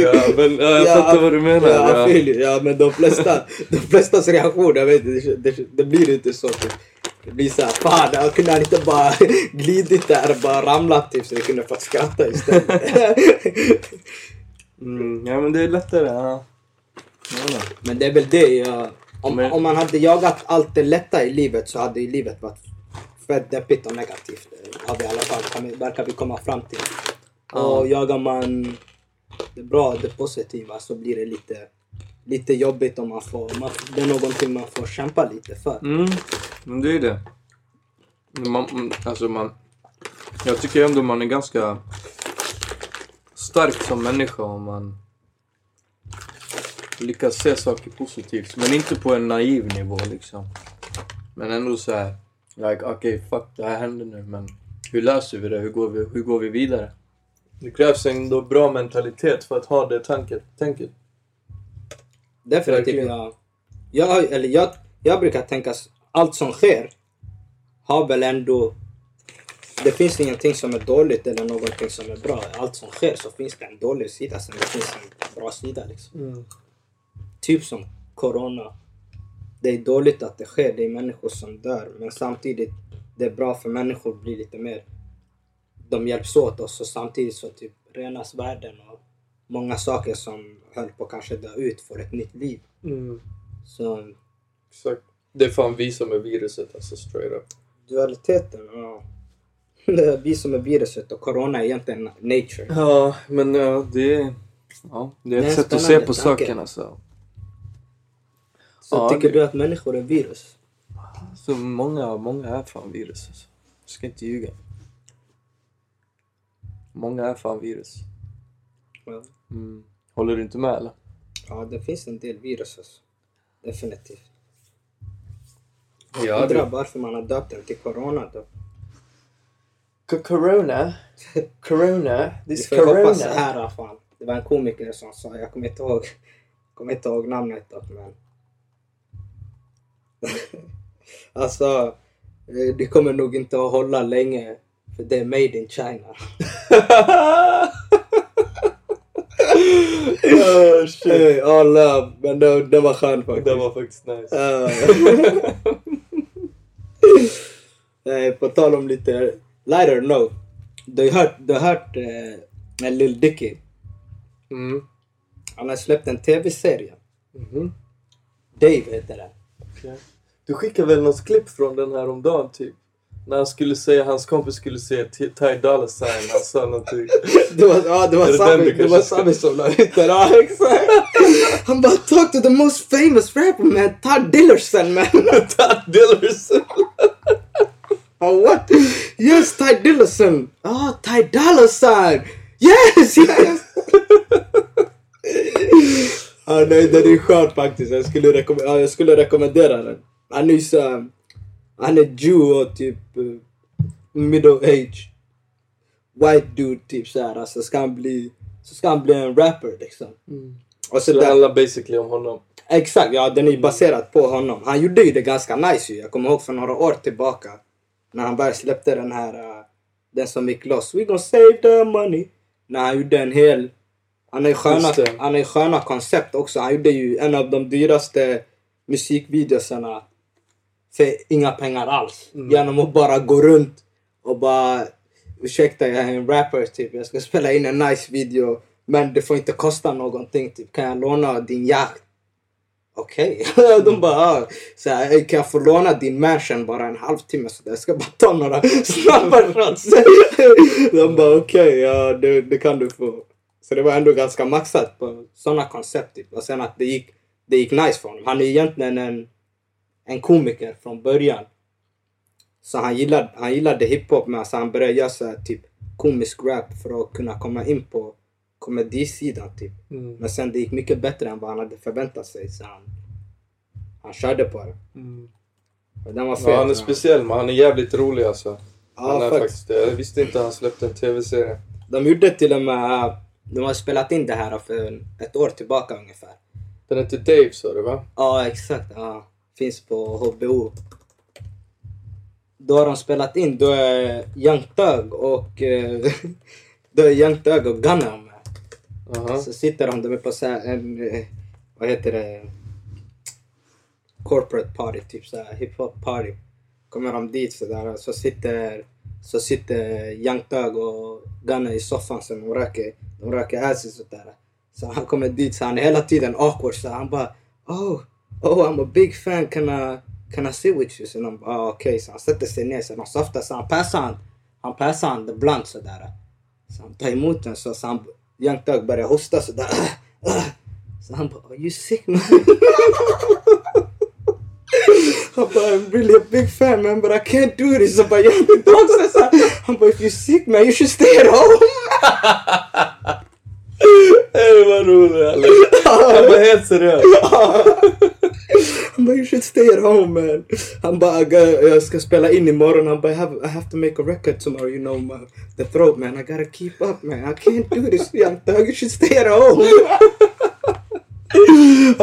ja, men ja, jag fattar vad du menar. Ja, Ja, ja men de flesta, de flestas reaktion, jag vet inte, det, det, det blir inte så. Typ. Det blir såhär, fan jag kunde han inte bara glidit där och bara ramlat typ så vi kunde fått skratta istället. Mm, ja men det är lättare. Ja. Men det är väl det jag... Om, Men- om man hade jagat allt det lätta i livet så hade ju livet varit fett deppigt och negativt. Det har vi i alla fall, verkar vi komma fram till. Och jagar man det bra, det positiva så blir det lite, lite jobbigt om man får... Man, det är någonting man får kämpa lite för. Mm, men det är det. Man, mm, alltså man... Jag tycker ändå man är ganska stark som människa om man lyckas se saker positivt. Men inte på en naiv nivå liksom. Men ändå så här, like okej fuck det här händer nu men hur löser vi det? Hur går vi, hur går vi vidare? Det krävs ändå bra mentalitet för att ha det tanket, tänket. Definitivt. Jag, jag, eller jag, jag brukar tänka s- allt som sker har väl ändå... Det finns ingenting som är dåligt eller någonting som är bra. Allt som sker så finns det en dålig sida sen det finns en bra sida. Liksom. Typ som corona. Det är dåligt att det sker, det är människor som dör. Men samtidigt, det är bra för människor att bli lite mer... De hjälps åt oss och samtidigt så typ renas världen och många saker som höll på att kanske dö ut får ett nytt liv. Mm. Så Exakt. Det är fan vi som är viruset alltså straight up. dualiteten, ja. Det är vi som är viruset och corona är egentligen nature. Ja, men ja, det är... Ja, det är Det är ett sätt att se på tanke. saken alltså. Så Ja, tycker det- du att människor är virus? Så många, många är fan virus alltså. Jag ska inte ljuga. Många är fan virus. Ja. Mm. Håller du inte med eller? Ja, det finns en del virus alltså. Definitivt. Ja, Jag undrar varför man har döpt den till corona då. Corona. Corona. Vi får hoppas så här fan. Det var en komiker som sa, jag kommer inte ihåg, kommer inte ihåg namnet dock men. alltså, eh, det kommer nog inte att hålla länge. För det är made in China. oh, shit. Hey, all love. Men det, det var skönt faktiskt. Det var faktiskt nice. Eh, eh, på tal om lite lighter note. Du har hört, du har hört eh, Lil Dicky. Mm. Han har släppt en tv-serie. Mhm. Dave heter den. Okej. Du skickade väl något klipp från den här om dagen typ? När han skulle säga, hans kompis skulle säga Ty Dolla Sign, han sa någonting. Det var, ja, det var det Sami, det var Sami som la ut den. Ja, exakt. Han bara talk to the most famous rapper man, Todd Dillerson man. Todd Dillerson! Oh, what? Yes, Ty Dillerson. Oh, Ty Dolla Sign. Yes! yes! ja, nej, den är skön faktiskt. Jag skulle, rekomm- ja, jag skulle rekommendera den. Han är så... Han är och typ... eh, middle age. White dude typ såhär. Alltså ska han bli... Så ska han bli en rapper liksom. Och så det handlar basically om honom. Exakt, ja den är ju baserad på honom. Han gjorde ju det ganska nice ju. Jag kommer ihåg för några år tillbaka. När han bara släppte den här, uh, den som gick loss. We gonna save the money. När han gjorde en hel, han ju sköna, han ju sköna koncept också. Han gjorde ju en av de dyraste musikvideosarna för inga pengar alls. Genom att bara gå runt och bara ursäkta jag är en rapper typ. Jag ska spela in en nice video. Men det får inte kosta någonting. Typ. Kan jag låna din jakt? Okej. De bara, ah, så här, "Hey, kan jag få låna din mansion bara en halvtimme? Så där. jag ska bara ta några snabba shots. De bara, okej, ja det, det kan du få. Så det var ändå ganska maxat på sådana koncept. Typ. Och sen att det gick, det gick nice för honom. Han är egentligen en, en komiker från början. Så han gillade, han gillade hiphop men alltså han började göra så här, typ komisk rap för att kunna komma in på komedisidan typ. Mm. Men sen det gick mycket bättre än vad han hade förväntat sig så han, han körde på det. Och den var fet. Ja, han är speciell men han är jävligt rolig alltså. han Ja, är faktiskt. faktiskt. Jag visste inte han släppte en tv-serie. De gjorde till och med, de har spelat in det här för ett år tillbaka ungefär. Den heter Dave sa du va? Ja, exakt. Ja. Finns på HBO. Då har de spelat in, då är Young Thug och eh, då är Young Thug och Gunna med. Aha. Så sitter de, de är på så här en, eh, vad heter det, corporate party, typ så här hiphop party. Kommer de dit så där så sitter, så sitter Young Thug och Gunna i soffan så de röker, de röker asses och där. Så han kommer dit så han är hela tiden awkward så han bara oh, oh I'm a big fan, can I, can I sit with you? Så de bara ah, okej, så han sätter sig ner så de softar så han passar han, han passar han the blunt sådär. Så han tar emot den så, så han, Young Thug börjar hosta sådär. Så han bara, are you sick man? Han bara, I'm really a big fan man but I can't do this. Så bara, Young Thug också så. Han bara, if you're sick man you should stay at home. Ey vad roligt? Han var helt seriös. Han bara, you should stay at home man. Han bara, "I got- jag ska spela in imorgon. Han bara, I have, I have to make a record tomorrow. You know, my, the throat man. I gotta keep up man. I can't do this young thug. You should stay at home.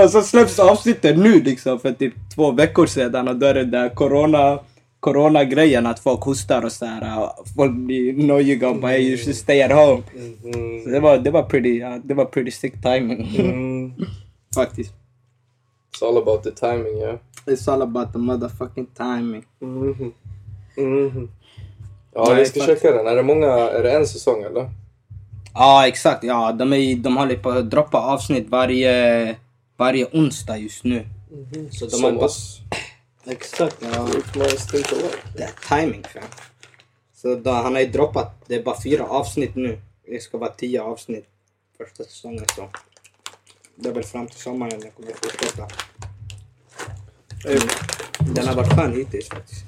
och så släpps avsnittet nu liksom för typ två veckor sedan. Och då är det där corona corona-grejen att folk hostar och så här. och Folk blir nojiga och bara, hey, you should stay at home. Så det var, det var pretty, ja, det var pretty sick timing. Mm. Faktiskt. It's all about the timing yeah. It's all about the motherfucking timing. Mhm. Mhm. Ja, Nej, vi ska exakt. checka den. Är det många, är det en säsong eller? Ja, exakt. Ja, de, är, de håller på att droppa avsnitt varje, varje onsdag just nu. Så de Som oss. Exakt. Ja. Det är timing fam. Så då, han har ju droppat, det är bara fyra avsnitt nu. Det ska vara tio avsnitt första säsongen så. Det är väl fram till sommaren jag kommer fortsätta. Hey, Den har varit skön hittills faktiskt.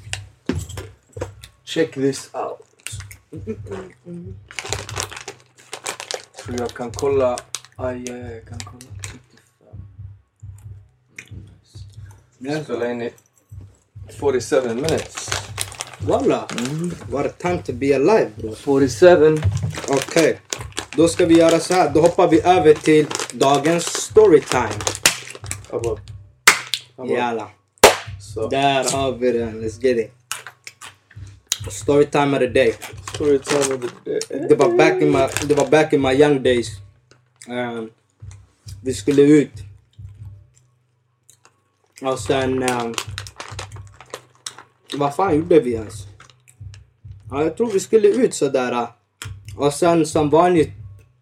check this out. Tror jag kan kolla... Aj, aj, aj, jag kan kolla. 35. Spela in i 47 minutes. Walla! What a time to be alive bro. 47. Okej, då ska vi göra så här. Då hoppar vi över till dagens storytime. Abba. Abba. Jalla. Så. Där har vi den. Let's get it. Storytime of the day. Storytime of the day. Det var back in my, det var back in my young days. Ehm, vi skulle ut. Och sen... Um, vad fan gjorde vi ens? Ja, jag tror vi skulle ut sådär. Och sen som vanligt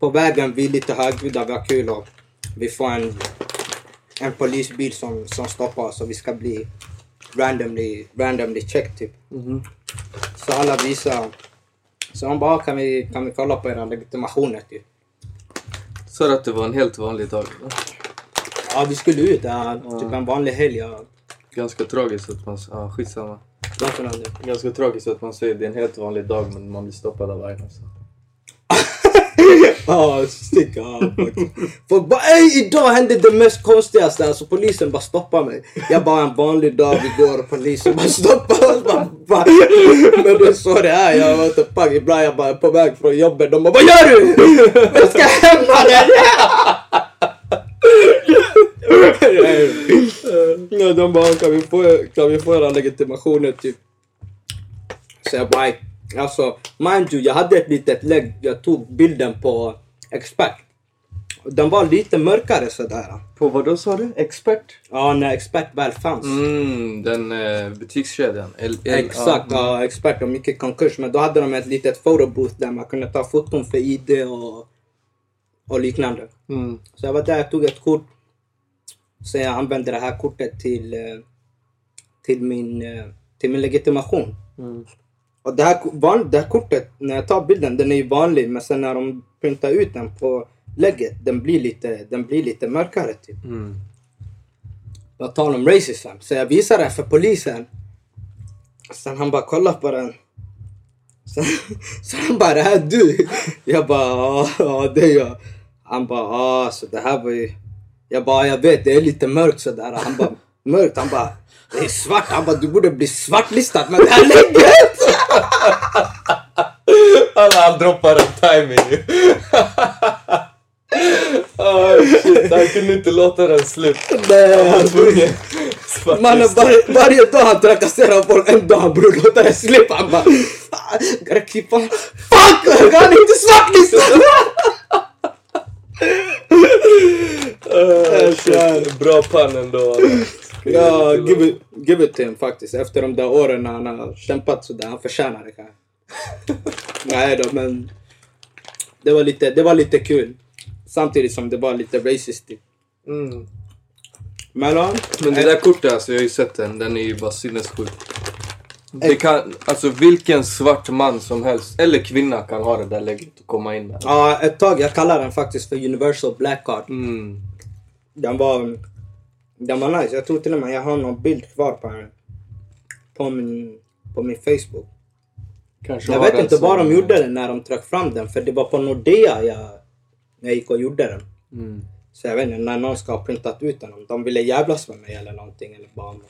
på vägen, vi är lite högljudda, vi har kul och vi får en, en polisbil som, som stoppar oss och vi ska bli randomly, randomly checked typ. Mhm. Så alla visar. Så de bara, kan vi, kan vi kolla på era legitimationer typ? Du att det var en helt vanlig dag? va? Ja, vi skulle ut. Ja, typ en vanlig helg. Ja. Ganska tragiskt att man... Ja, skitsamma. Varför? Ganska tragiskt att man säger det är en helt vanlig dag men man blir stoppad av vargen. Ja, sticka av. Folk bara ey idag hände det mest konstigaste. Alltså polisen bara stoppar mig. Jag bara en vanlig dag vi går och polisen bara stoppar oss. Bara, bara. Men det är så det är. Jag vet inte fuck. Ibland jag bara är på väg från jobbet. De bara vad gör du? Jag ska hämta dig. De bara kan vi få, kan vi få era legitimationer typ. Så jag bara, alltså mind you, jag hade ett litet lägg, jag tog bilden på expert. Den var lite mörkare sådär. På vad då sa du? Expert? Ja, när expert väl fanns. Mm, den eh, butikskedjan. L- L- Exakt, ja, ja, expert. Gick i konkurs. Men då hade de ett litet photobooth där man kunde ta foton för ID och, och liknande. Mm. Så jag var där, jag tog ett kort. Så jag använde det här kortet till, eh, till, min, eh, till min legitimation. Mm. Och det här, van, det här kortet, när jag tar bilden, den är ju vanlig. Men sen när de printar ut den på lägget, den blir lite, den blir lite mörkare typ. Mm. På tal om racism. Så jag visar den för polisen. Sen han bara kollar på den. Sen, så han bara, det här är du? Jag bara, ja det är jag. Han bara, ja så det här var ju... Jag bara, jag vet det är lite mörkt sådär. Han bara, mörkt? Han bara, det är svart. Han bara, du borde bli svartlistad med det här lägget. Alla han droppar en timing oh, shit, han kunde inte låta den sluta. Nej, Han tvungen. Mannen var, varje dag han trakasserar folk. En dag han bror låta det slippa. Han bara, "Ah, gotta keep on. Fuck! Han är inte svartlistad! Uh, shit. Bra pann ändå. Ja, give it, give it to him faktiskt. Efter de där åren när han har kämpat sådär. Han förtjänar det kanske. Nej då, men det var, lite, det var lite kul. Samtidigt som det var lite racist. typ. Mm. Men ja, Men det där kortet alltså, jag har ju sett den. Den är ju bara sinnessjuk. Det kan, alltså vilken svart man som helst, eller kvinna kan ha det där lägget och komma in där. ja, ett tag, jag kallar den faktiskt för Universal Black Card. Mm. Den var, den var nice. Jag tror till och med jag har någon bild kvar på den. På min, på min Facebook. Kanske Jag vet inte var de gjorde den när de tryckte fram den. För det var på Nordea jag, jag gick och gjorde den. Mm. Så jag vet inte när någon ska ha printat ut den. Om de ville jävlas med mig eller någonting. Eller bara om,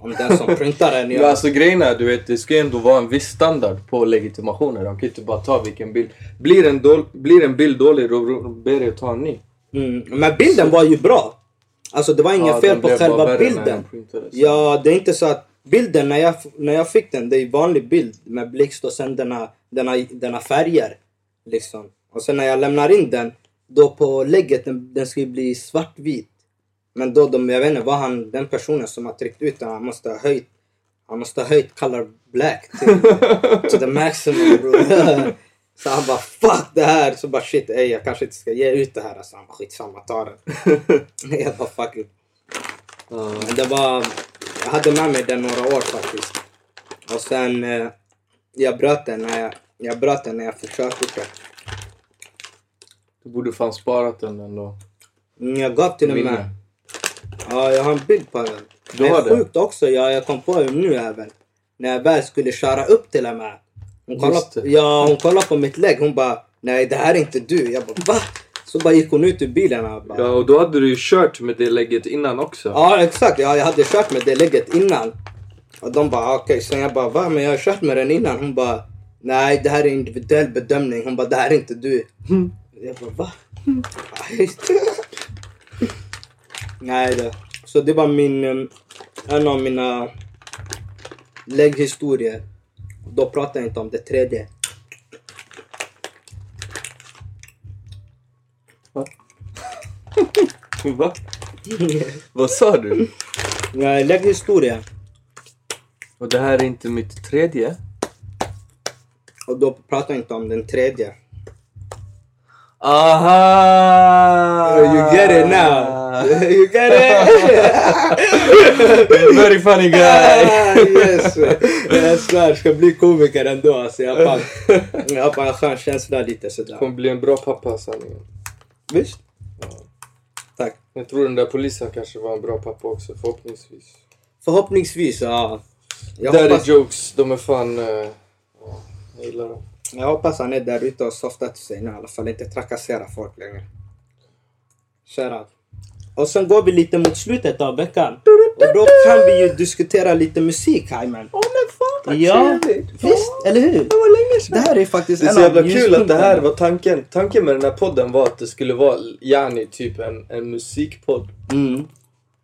om den som printar den. Ja, Jag, alltså grejen är, du vet, det ska ändå vara en viss standard på legitimationer. De kan inte bara ta vilken bild. Blir en, blir en bild dålig, då ber jag ta en ny. mm, men bilden var ju bra. Alltså det var inget Ja, fel på själva bilden. Ja, det är inte så att bilden när jag, när jag fick den, det är vanlig bild med blixt och sen denna, denna, denna färger. Liksom. Och sen när jag lämnar in den, då på lägget, den, den ska bli svartvit. Men då, de, jag vet inte vad han, den personen som har tryckt ut den, han måste ha höjt, han måste ha höjt color black till, to the maximum bro. Så han bara fuck det här! Så bara shit, ey, jag kanske inte ska ge ut det här. Så han bara skitsamma, ta den. jag bara fuck it. Men det var... Jag hade med mig den några år faktiskt. Och sen... Eh, jag bröt den när jag, jag bröt den när jag fick körkortet. Du borde fan sparat den ändå. Mm, jag gav till och med... Ja, jag har en bild på den. Du har det? sjukt också, ja, jag kom på det nu även. När jag väl skulle köra upp till och med. Hon kollade, ja, hon kollade på mitt lägg. Hon bara, nej det här är inte du. Jag bara, va? Så bara gick hon ut ur bilen och bara, Ja, och då hade du ju kört med det lägget innan också. Ja exakt, ja, jag hade kört med det lägget innan. Och de bara okej, sen jag bara va? Men jag har kört med den innan. Hon bara nej det här är individuell bedömning. Hon bara det här är inte du. Jag bara va? Nej. nej det. Så det var min, um, en av mina lägghistorier. Då pratar jag inte om det tredje. Va? Vad sa du? Nej, lägghistoria. Och det här är inte mitt tredje? Och då pratar jag inte om den tredje. Aha! You get it now. you get it? Very funny guy! Yes. Jag svär, ska bli komiker ändå. Alltså, jag, har fan, skön känsla lite sådär. kommer bli en bra pappa sanningen. Visst? Tack. Jag tror den där polisen kanske var en bra pappa också, förhoppningsvis. Förhoppningsvis, ja. Jag Där hoppas, jokes, de är fan... ja, jag gillar dem. Jag hoppas han är där ute och softar till sig nu i alla fall. Inte trakassera folk längre. Shoutout. Och sen går vi lite mot slutet av veckan. Och då kan vi ju diskutera lite musik, Heiman. Åh men fan vad Ja, trevligt! visst, eller hur? Det var länge sedan. Det här är faktiskt Det är så jävla kul att det här var tanken. Tanken med den här podden var att det skulle vara yani typ en, en musikpodd. Mm.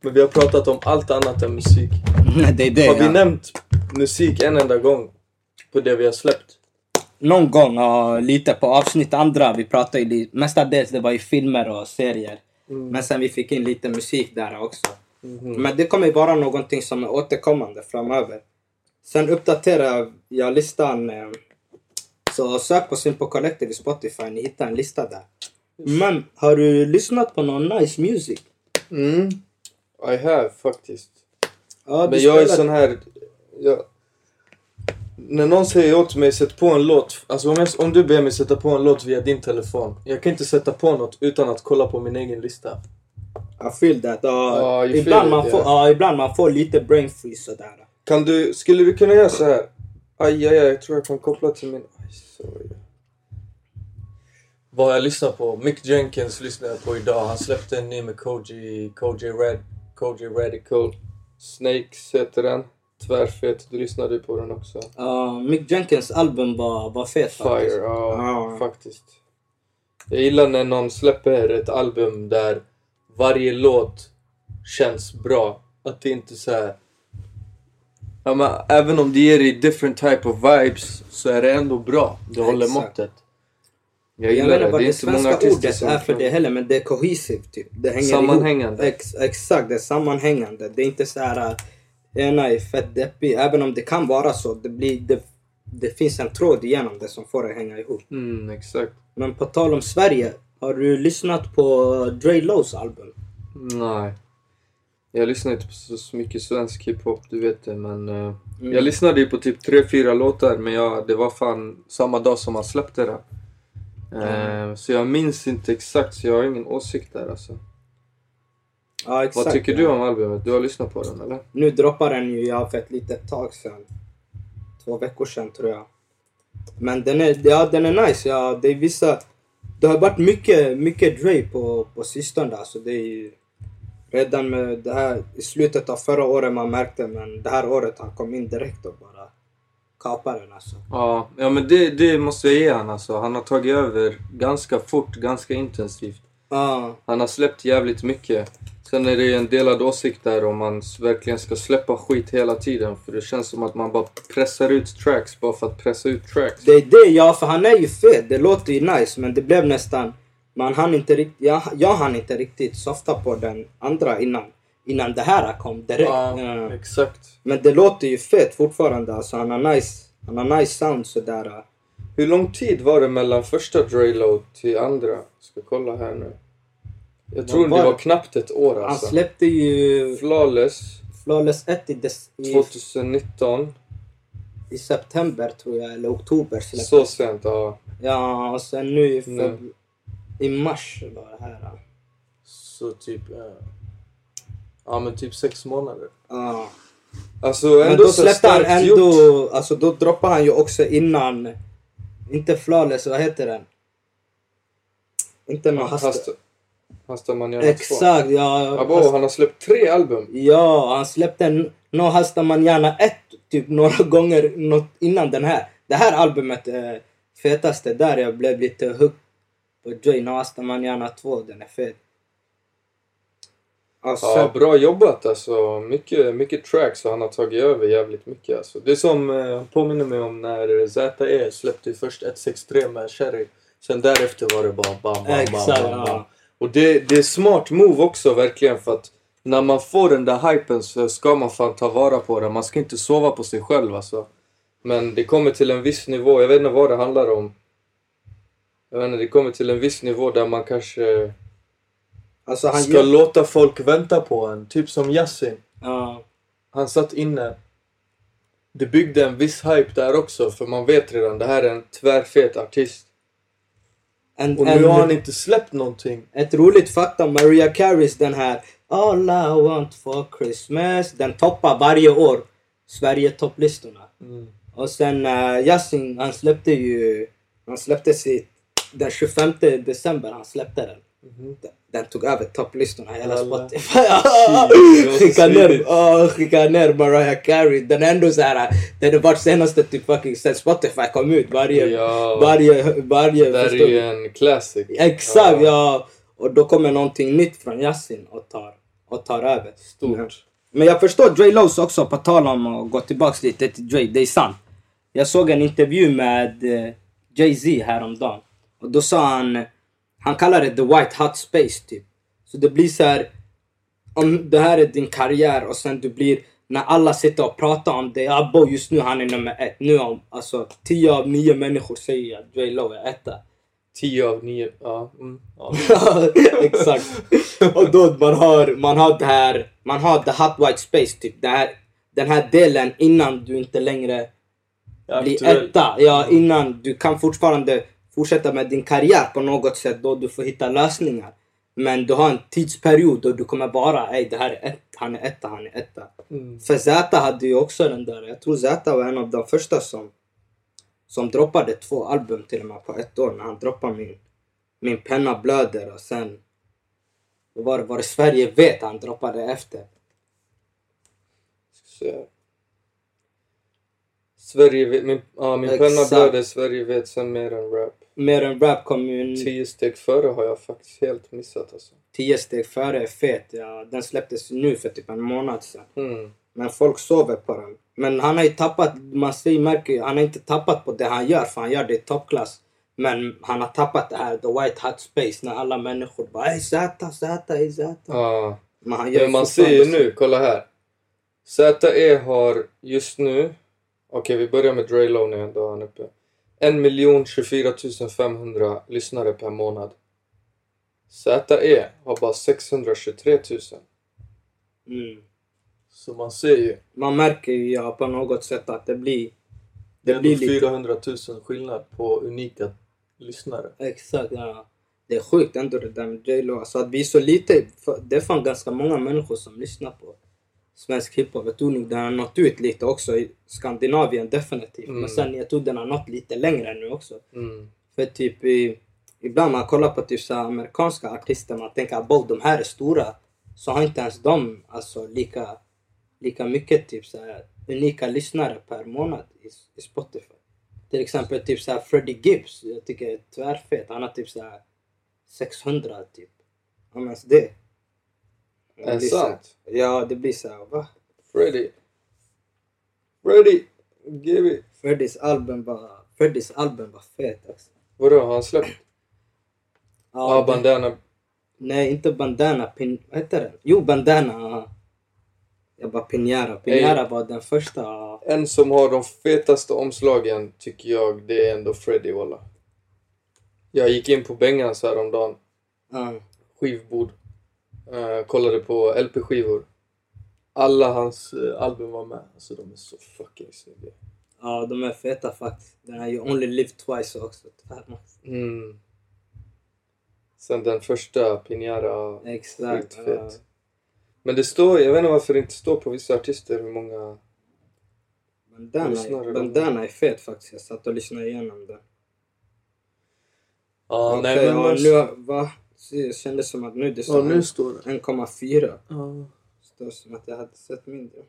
Men vi har pratat om allt annat än musik. det är det. Har vi Ja. nämnt musik en enda gång på det vi har släppt? Någon gång, ja, lite på avsnitt andra. Vi pratade ju mestadels det var i filmer och serier. Men sen vi fick in lite musik där också. Men det kommer ju vara någonting som är återkommande framöver. Sen uppdaterar jag listan. Eh, så sök på Simple Collective i Spotify, ni hittar en lista där. Men har du lyssnat på någon nice music? Mm. I have faktiskt. Ja, Men jag är spelar- sån här... Jag, när någon säger åt mig sätt på en låt. Alltså om, jag, om du ber mig sätta på en låt via din telefon. Jag kan inte sätta på något utan att kolla på min egen lista. I feel that. Ja, Ja, you feel ibland, it, man får, yeah. ja, ibland man får lite brain freeze sådär. Kan du, skulle du kunna göra så här? Aj, aj, aj, jag tror jag kan koppla till min... Aj, sorry. Vad jag lyssnar på? Mick Jenkins lyssnar jag på idag. Han släppte en ny med Koji, Koji Red, Koji Radical. Snakes heter den. Tvärfet. Du lyssnade på den också. Ja, Mick Jenkins album var, var fet Fire, faktiskt. ja, Ja. faktiskt. Jag gillar när någon släpper ett album där varje låt känns bra. Att det inte så här. Ja, men även om det ger dig different type of vibes så är det ändå bra. Det håller Exakt. måttet. Jag Jag gillar vet inte det. Det är inte många artister som är för det heller, men det är cohesive typ. Det hänger Sammanhängande. Ihop. Ex, exakt, det är sammanhängande. Det är inte så här ena är fett deppig, även om det kan vara så. Det, blir, det, det finns en tråd igenom det som får det hänga ihop. Mm, exakt. Men på tal om Sverige, har du lyssnat på Dre Lows album? Nej. Jag lyssnar inte på så mycket svensk hiphop, du vet det. Men eh, Mm. jag lyssnade ju på typ tre fyra låtar, men jag, det var fan samma dag som han släppte det. Eh, Så jag minns inte exakt, så jag har ingen åsikt där alltså. Ja, exakt. Vad tycker du om albumet? Du har lyssnat på den eller? Nu droppar den ju jag för ett litet tag sedan. Två veckor sedan tror jag. Men den är, ja, den är nice. Ja, det är vissa... Det har varit mycket, mycket Dre på, på sistone. Alltså, det är redan med det här i slutet av förra året man märkte men det här året han kom in direkt och bara kapade den alltså. Ja, ja men det, det måste jag ge han alltså. Han har tagit över ganska fort, ganska intensivt. Ja, Han har släppt jävligt mycket. Sen är det ju en delad åsikt där om man verkligen ska släppa skit hela tiden. För det känns som att man bara pressar ut tracks bara för att pressa ut tracks. det är det ja, för han är ju fet. Det låter ju nice men det blev nästan... Man hann inte riktigt... Jag, jag hann inte riktigt softa på den andra innan, innan det här kom direkt. Ja, Ja. exakt. Men det låter ju fett fortfarande. Alltså, han har nice, han har nice sound sådär. Hur lång tid var det mellan första Draylo till andra? Ska kolla här nu. Jag tror var det var knappt ett år Han alltså. släppte ju Flawless Flawless 1 i, des, i, 2019. i september tror jag, eller oktober släppte Så sent, ja. Ja, och sen nu i, feb- i mars var det här. ja. Så typ... eh, Ja men typ sex månader. Ja. Alltså Men ändå då så släppte han ändå, gjort. alltså då droppade han ju också innan, inte Flawless, vad heter den? Inte någon hast... Hasta, Hasta Manana 2. Exakt, ja. Abo, han har släppt tre album. Ja, han släppte No Hasta Manana 1 typ några gånger något innan den här. Det här albumet är fetaste där jag blev lite hooked på Dre. No Hasta Manana 2, den är fet. Alltså, Ja, bra jobbat alltså. Mycket, mycket tracks och han har tagit över jävligt mycket alltså. Det är som, eh, påminner mig om när ZE släppte först 163 med Cherry. Sen därefter var det bara bam, bam, bam, bam, bam. Och det, det är smart move också verkligen för att när man får den där hypen så ska man fan ta vara på den. Man ska inte sova på sig själv alltså. Men det kommer till en viss nivå, jag vet inte vad det handlar om. Jag vet inte, det kommer till en viss nivå där man kanske alltså han ska gör... låta folk vänta på en. Typ som Yasin. Ja, Han satt inne. Det byggde en viss hype där också för man vet redan det här är en tvärfet artist. En, Och en, nu har han inte släppt någonting. Ett roligt fakta, Maria Careys den här All I want for Christmas, den toppar varje år Sverige topplistorna. Mm. Och sen uh, Yasin, han släppte ju Han släppte sitt... Den 25 december han släppte den. Den- Den tog över topplistorna hela. Spotify. skicka ner, oh, skicka ner Mariah Carey. Den är ändå såhär, den har varit senaste typ fucking sen Spotify kom ut. Varje, Ja. varje, varje. Det här är ju en classic. Exakt ja. Och då kommer någonting nytt från Yasin och tar, och tar över. Stort. Men jag förstår Dre Lowe's också, på tal om att gå tillbaks lite till Dre, det är sant. Jag såg en intervju med eh, Jay-Z häromdagen. Och då sa han, han kallar det the white hot space typ. Så det blir så här om det här är din karriär och sen du blir, när alla sitter och pratar om det, Abbo just nu han är nummer ett. Nu om, alltså 10 av 9 människor säger att Dre Lowe är etta. 10 av 9. Ja. Mm. ja. Exakt. Och då man har, man har det här, man har the hot white space typ. Det här, den här delen innan du inte längre blir etta. Ja, innan du kan fortfarande fortsätta med din karriär på något sätt då du får hitta lösningar. Men du har en tidsperiod då du kommer vara, ey det här är ett, han är etta, han är etta. Mm. För Zäta hade ju också den där, jag tror Zäta var en av de första som som droppade två album till och med på ett år när han droppade min, min penna blöder och sen var var det Sverige vet han droppade efter. Se. Sverige vet, min, ja, min penna blöder, Sverige vet sen mer än rap. Mer än rap kom ju en Tio steg före har jag faktiskt helt missat alltså. tio steg före är fet. Ja, den släpptes nu för typ en månad sedan. Mm. Men folk sover på den. Men han har ju tappat, man ser, märker han har inte tappat på det han gör för han gör det i toppklass. Men han har tappat det här, the white hot space, när alla människor bara ey Zäta, Zäta, ey Zäta. Ja. Men han gör Men man ser ju nu, kolla här. ZE har just nu, okej vi börjar med Dre Low när jag ändå har han uppe. 1 24 500 lyssnare per månad. ZE har bara 623 000. Mm. Så man ser ju. Man märker ju ja, på något sätt att det blir... Det Det är blir ändå lite... 400 000 skillnad på unika lyssnare. Exakt, ja. Det är sjukt ändå det där med J.Lo. Alltså att vi är så lite... Det är fan ganska många människor som lyssnar på svensk hiphop. Jag tror nog den har nått ut lite också i Skandinavien definitivt. Mm. Men sen jag tror den har nått lite längre nu också. Mm. För typ i, ibland man kollar på typ så amerikanska artister man tänker att de här är stora. Så har inte ens de alltså lika, lika mycket typ så här unika lyssnare per månad i, i Spotify. Till exempel typ så här Freddie Gibbs. Jag tycker är tvärfet. Han har typ så här 600 typ. Om ens det. Det Är det sant? Ja, det blir så här, va? Freddy. Freddy! Give it. Freddies album var, Freddies album var fet också. Vadå, har han släppt? Ja, det- ah, bandana. Nej, inte bandana. Pin, vad heter den? Jo, bandana. ja. Jag bara Pinjara. Pinjara var den första. En som har de fetaste omslagen tycker jag det är ändå Freddy walla. Jag gick in på Bengans häromdagen, Ja. skivbord. Eh, kollade på LP-skivor. Alla hans eh, album var med. Alltså de är så fucking snygga. ja, de är feta faktiskt. Den har ju Only Live Twice också. Mm. Sen den första, Pinjara, Exakt. skitfet. Ja. Men det står, jag vet inte varför det inte står på vissa artister hur många... Bandana, bandana är fet faktiskt. Jag satt och lyssnade igenom den. Ja, Okej, nej men... nu, va? Det kändes som att nu det ja, står nu står det. 1,4. Ja. Står som att jag hade sett mindre.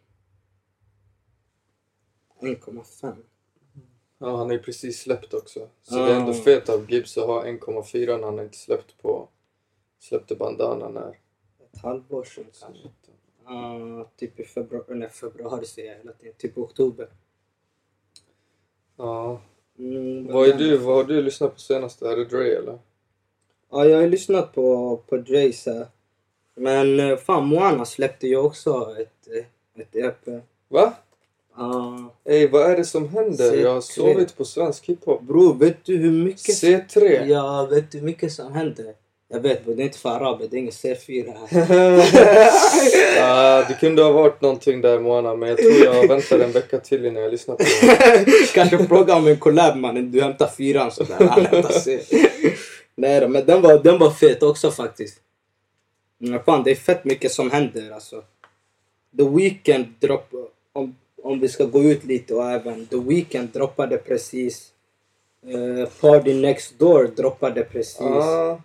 1,5. Ja, han är ju precis släppt också. Så Ah. det är ändå fet av Gibbs att ha 1,4 när han inte släppt på... Släppte bandana när? Ett halvår sedan kanske. Ja, typ i februari, nej februari säger jag hela tiden. Typ oktober. Ja. Mm, Vad är du, vad har du lyssnat på senaste? Är det Dre eller? Ja, jag har lyssnat på, på här. Men eh, fan, Moana släppte ju också ett, eh, ett EP. Va? Ja. Ey, vad är det som händer? Jag har C3. sovit på svensk hiphop. bror, vet du hur mycket... C3? Ja, vet du hur mycket som händer? Jag vet, bror, det är inte för araber, det är ingen C4 här. Ah, det kunde ha varit någonting där Moana, men jag tror jag väntar en vecka till innan jag lyssnar på det. Kanske fråga om en collab mannen, du hämtar fyran sådär, han hämtar C. Nej men den var, den var fet också faktiskt. Men fan, det är fett mycket som händer alltså. The Weeknd dropp, om, om vi ska gå ut lite och även The Weeknd droppade precis Eh, Party Next Door droppade precis. Ah.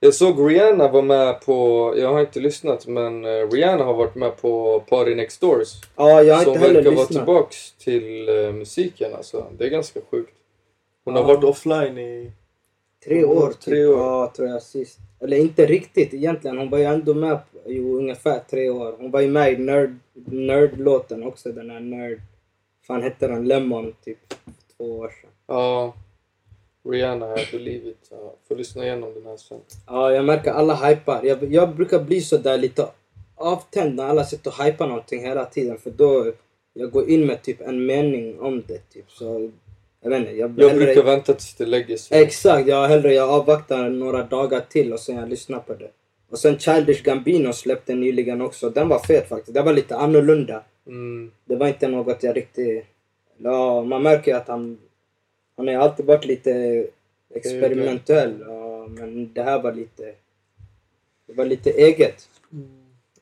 Jag såg Rihanna var med på, jag har inte lyssnat men eh, Rihanna har varit med på Party Next Doors. Ja, jag har Som inte heller verkar vara lyssnat. tillbaks till eh, musiken alltså. Det är ganska sjukt. Hon har Ja. varit offline i... Tre år, typ. Tre år. Ja, tror jag sist. Eller inte riktigt egentligen. Hon var ju ändå med på, jo, ungefär tre år. Hon var ju med i Nerd, Nerd-låten också. Den här Nerd... fan hette den? Lemon, typ. Två år sedan. Ja. Rihanna, I believe it. Ja, får lyssna igenom den här sen. Ja, jag märker alla hypar. Jag, jag brukar bli så där lite avtänd när alla sitter och hypar någonting hela tiden. För då jag går in med typ en mening om det. Typ. Så, jag vet inte. Jag, Jag hellre- brukar vänta tills det lägger sig. Exakt, jag hellre jag avvaktar några dagar till och sen jag lyssnar på det. Och sen Childish Gambino släppte nyligen också. Den var fet faktiskt. Det var lite annorlunda. Mm. Det var inte något jag riktigt... Ja, man märker att han... Han har alltid varit lite experimentell. Ja, men det här var lite... Det var lite eget.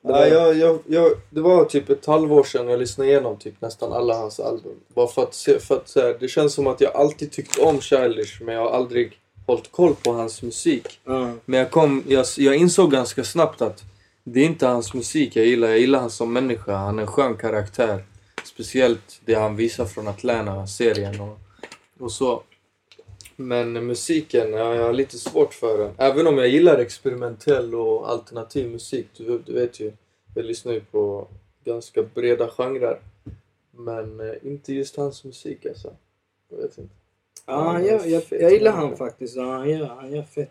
Det var- Ja, jag, jag, jag, det var typ ett halvår sedan jag lyssnade igenom typ nästan alla hans album. Bara för att, se, för att så här, det känns som att jag alltid tyckt om Childish men jag har aldrig hållit koll på hans musik. Ja. Men jag, kom, jag, jag insåg ganska snabbt att det är inte hans musik jag gillar. Jag gillar han som människa. Han är en skön karaktär. Speciellt det han visar från Atlanta-serien och, och så. Men musiken, ja, jag har lite svårt för den. Även om jag gillar experimentell och alternativ musik. Du, du vet ju, jag lyssnar ju på ganska breda genrer. Men eh, inte just hans musik alltså. Jag vet inte. Ja, han gör, jag, jag gillar han faktiskt. Ja, han gör, han gör fett.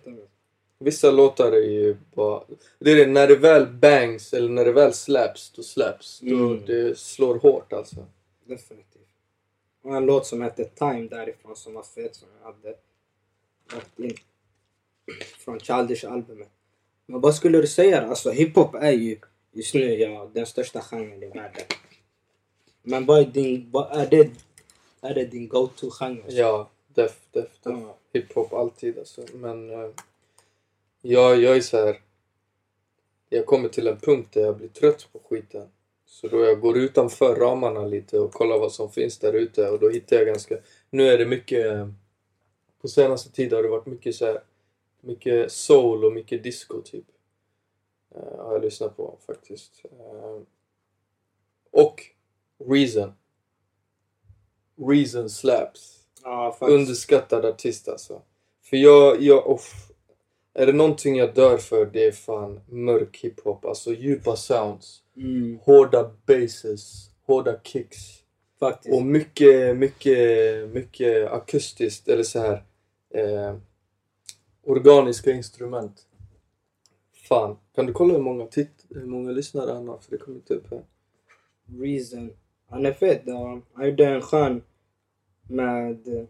Vissa låtar är ju bara... Det är det, när det väl bangs eller när det väl slaps, då. Då Mm. det slår hårt alltså. Definitivt. Och en låt som hette Time därifrån som var fet som jag hade lagt in. Från Childish-albumet. Men vad skulle du säga då? Alltså hiphop är ju just nu ja, den största genren i världen. Men vad är din, vad är det, är det din go-to-genre? Ja, def, def, def. Ja. Hiphop alltid alltså. Men eh, jag, jag är så här. Jag kommer till en punkt där jag blir trött på skiten. Så då jag går utanför ramarna lite och kollar vad som finns där ute och då hittar jag ganska... Nu är det mycket... På senaste tiden har det varit mycket så här, Mycket soul och mycket disco typ. Eh, har jag lyssnat på faktiskt. Eh, och Reason. Reason slaps. Ja. Underskattad artist alltså. För jag, jag off. Är det någonting jag dör för det är fan mörk hiphop. Alltså djupa sounds. Mm, Hårda basses. Hårda kicks. faktiskt. Och mycket, mycket, mycket akustiskt eller så här eh, organiska instrument. Fan. Kan du kolla hur många, titt- hur många lyssnare han har? För det kommer inte upp här. Reason. Han är fet. Han gjorde en skön med... eh,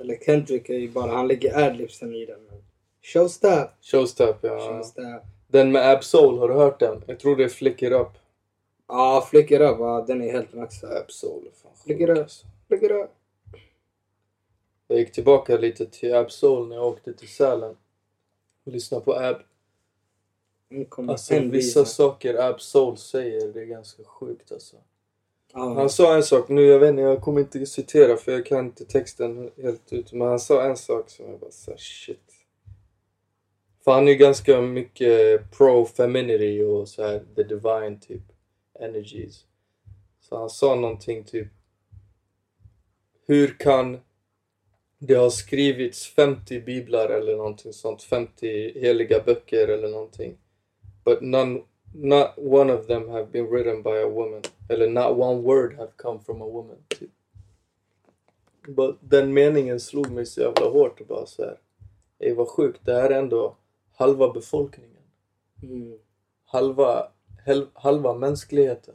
Eller Kendrick är ju bara... Han lägger adlibsen i den. Showstop. Showstop, ja. Showstop. Den med Absol, har du hört den? Jag tror det är Flick It Up. Ja, Flick It Up. Ja, den är helt maxad. Absol Flick It Up. Flick It Up. Jag gick tillbaka lite till Absol när jag åkte till Sälen. Och lyssnade på Ab. Alltså vissa saker Absol säger, det är ganska sjukt alltså. Ja. Han sa en sak, nu jag vet inte, jag kommer inte citera för jag kan inte texten helt ut. Men han sa en sak som jag bara såhär shit. För han är ju ganska mycket pro-femininity och så här the divine typ energies. Så han sa någonting typ Hur kan det ha skrivits 50 biblar eller någonting sånt, 50 heliga böcker eller någonting. But none, not one of them have been written by a woman. Eller not one word have come from a woman. Typ. But den meningen slog mig så jävla hårt och bara så här. Ey vad sjukt, det här är ändå halva befolkningen. Mm. Halva, hel, halva mänskligheten.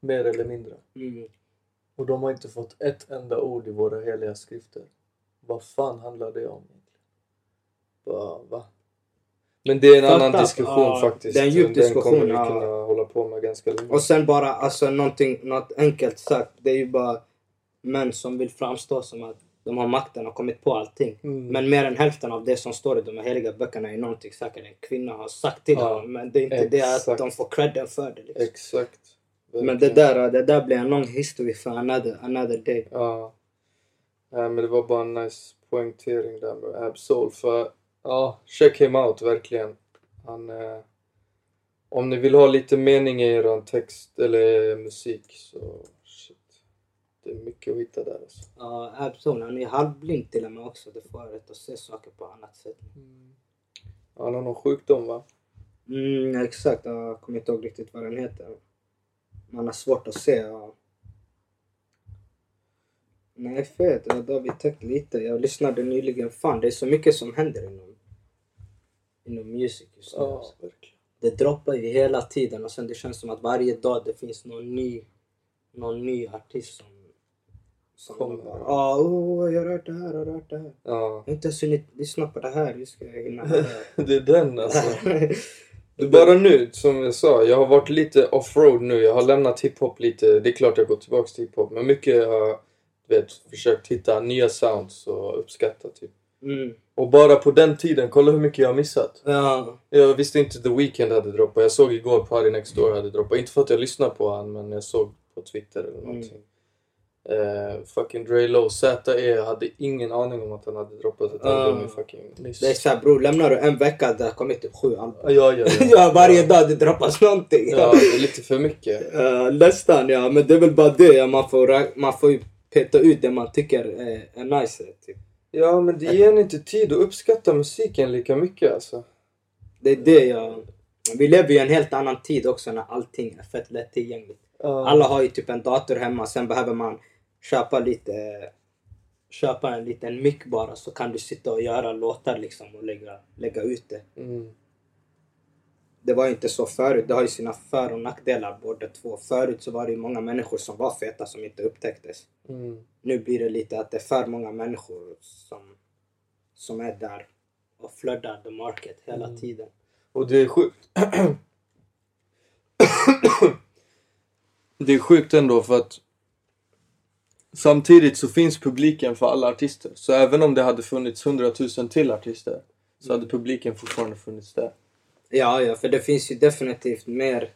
Mer eller mindre. Mm. Och de har inte fått ett enda ord i våra heliga skrifter. Vad fan handlar det om? Bara, va? Men det är en Fucked annan diskussion Ja, faktiskt. Den diskussion, kommer vi kunna hålla på med ganska länge. Och sen bara, alltså någonting, något enkelt sagt. Det är ju bara män som vill framstå som att de har makten och kommit på allting. Mm. Men mer än hälften av det som står i de heliga böckerna är någonting säkert en kvinna har sagt till Ja, dem. Men det är inte det att exakt. de får credden för det. Liksom. Exakt. Men det där, det där blir en lång history för another, another day. Ja. Nej, men det var bara en nice poängtering där med Absol. För ja, check him out verkligen. Han, eh, om ni vill ha lite mening i er text eller musik så. Det är mycket att hitta där alltså. Ja, Absol, han är halvblind till och med också. Det får rätt att se saker på annat sätt. Han har någon sjukdom va? Mm, exakt. Jag kommer inte ihåg riktigt vad den heter. Man har svårt att se. Ja. Nej, fet. Ja, då har vi täckt lite. Jag lyssnade nyligen. Fan, det är så mycket som händer inom, inom music just nu. Ja, verkligen. Det droppar ju hela tiden och sen det känns som att varje dag det finns någon ny, någon ny artist som... bara, Ja, oh, jag har hört det här, jag har hört det här. Ja, Jag har inte ens hunnit lyssna på det här. Hur ska jag hinna det är den alltså. är bara nu, som jag sa, jag har varit lite off-road nu. Jag har lämnat hiphop lite. Det är klart jag går tillbaka till hiphop. Men mycket har jag du vet, försökt hitta nya sounds och uppskatta typ. Mm. Och bara på den tiden, kolla hur mycket jag har missat. Ja. Jag visste inte The Weeknd hade droppat. Jag såg igår Party Next Door hade droppat. Inte för att jag lyssnade på han men jag såg på Twitter eller någonting. Eh, fucking Dre Low, Z.E. Hade ingen aning om att han hade droppat ett Ja. album i fucking nyss. Det är såhär bror, lämnar du en vecka det har kommit typ sju album. Ja, ja, ja. ja, varje dag det droppas någonting. Ja, det är lite för mycket. Uh, nästan ja, men det är väl bara det. Ja, man, får, man får ju peta ut det man tycker är, är nice. Typ. Ja, men det ger en inte tid att uppskatta musiken lika mycket alltså. Det är det jag... Vi lever ju i en helt annan tid också när allting är fett lättillgängligt. Ja. Alla har ju typ en dator hemma, sen behöver man köpa lite... Köpa en liten mick bara så kan du sitta och göra låtar liksom och lägga, lägga ut det. Mm. Det var inte så förut. Det har ju sina för och nackdelar båda två. Förut så var det ju många människor som var feta som inte upptäcktes. Mm. Nu blir det lite att det är för många människor som, som är där och floodar the market hela Mm. tiden. Och det är sjukt. det är sjukt ändå för att samtidigt så finns publiken för alla artister. Så även om det hade funnits hundratusen till artister så hade publiken fortfarande funnits där. Ja, ja, för det finns ju definitivt mer.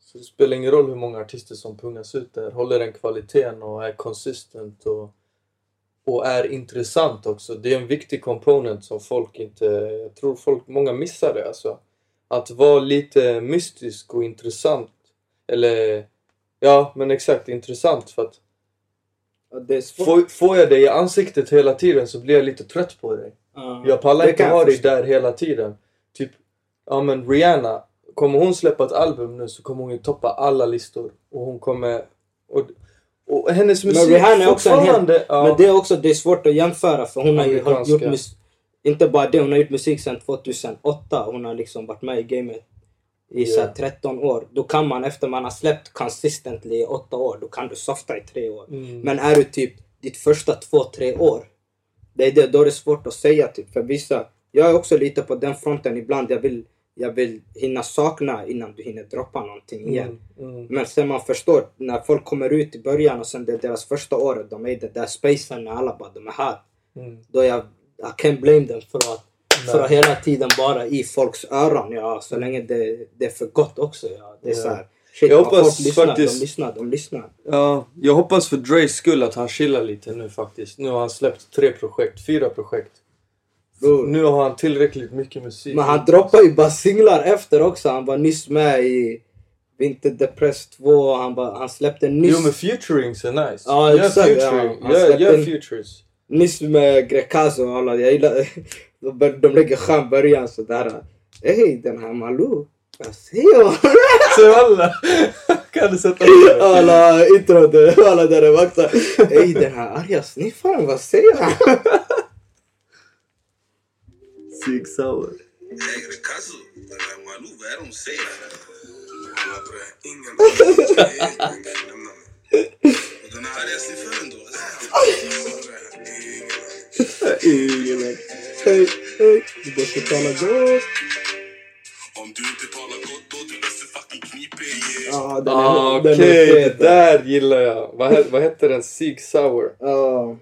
Så det spelar ingen roll hur många artister som pungas ut där. Håller den kvaliteten och är konsistent och, och är intressant också. Det är en viktig komponent som folk inte... Jag tror folk, många missar det alltså. Att vara lite mystisk och intressant. Eller... Ja, men exakt intressant för att Ja, det är svårt. Får, får jag dig i ansiktet hela tiden så blir jag lite trött på dig. Ja, Jag pallar inte ha dig där hela tiden. Typ, ja men Rihanna. Kommer hon släppa ett album nu så kommer hon ju toppa alla listor. Och hon kommer... Och, och hennes musik Men Rihanna är också en hel... ja, Men det är också det är svårt att jämföra för hon har ju gjort musik. Inte bara det, hon har gjort musik sedan 2008. Hon har liksom varit med i gamet i så här Ja. 13 år. Då kan man efter man har släppt consistently i 8 år, då kan du softa i 3 år. Mm. Men är du typ ditt första 2-3 år. Det är det, då är det svårt att säga typ. För vissa, jag är också lite på den fronten ibland. Jag vill, jag vill hinna sakna innan du hinner droppa någonting igen. Mm, mm. Men sen man förstår, när folk kommer ut i början och sen det är deras första året, de är i den där spacen när alla bara de är här. Mm. Då jag, I can't blame them för att, för att hela tiden vara i folks öron. Ja, så länge det, det är för gott också. Ja. Det är Ja. så här, shit, Jag hoppas folk lyssnar, faktiskt- de lyssnar, de lyssnar. Ja, jag hoppas för Dres skull att han chillar lite nu faktiskt. Nu har han släppt tre projekt, fyra projekt. Bror. Nu har han tillräckligt mycket musik. Men han droppar ju bara singlar efter också. Han var nyss med i Vinterdepress 2. Han, bara, han släppte nyss, Jo men featurings är nice. Ja, Gör exakt, ja. featuring. Han Gör, gör features. nyss med Grecaso och alla. Jag gillar... De, lägger skön början sådär. Ey den här Malou. Vad säger hon? Så alla kan du sätta det? alla introt, alla där är vakta. Ey den här arga sniffaren, vad säger han? Sig sour. Hey, Ricasso, den här Malou, vad är det hon säger? Ingen den här arga sniffaren då? Ingen aning. Hej, hej. Du måste tala gott. Om du inte talar gott då du bäste fucking yeah. Ja, den är, Ah, den Okej, fet. där gillar jag. Vad, vad heter den? Sig sour. Ja,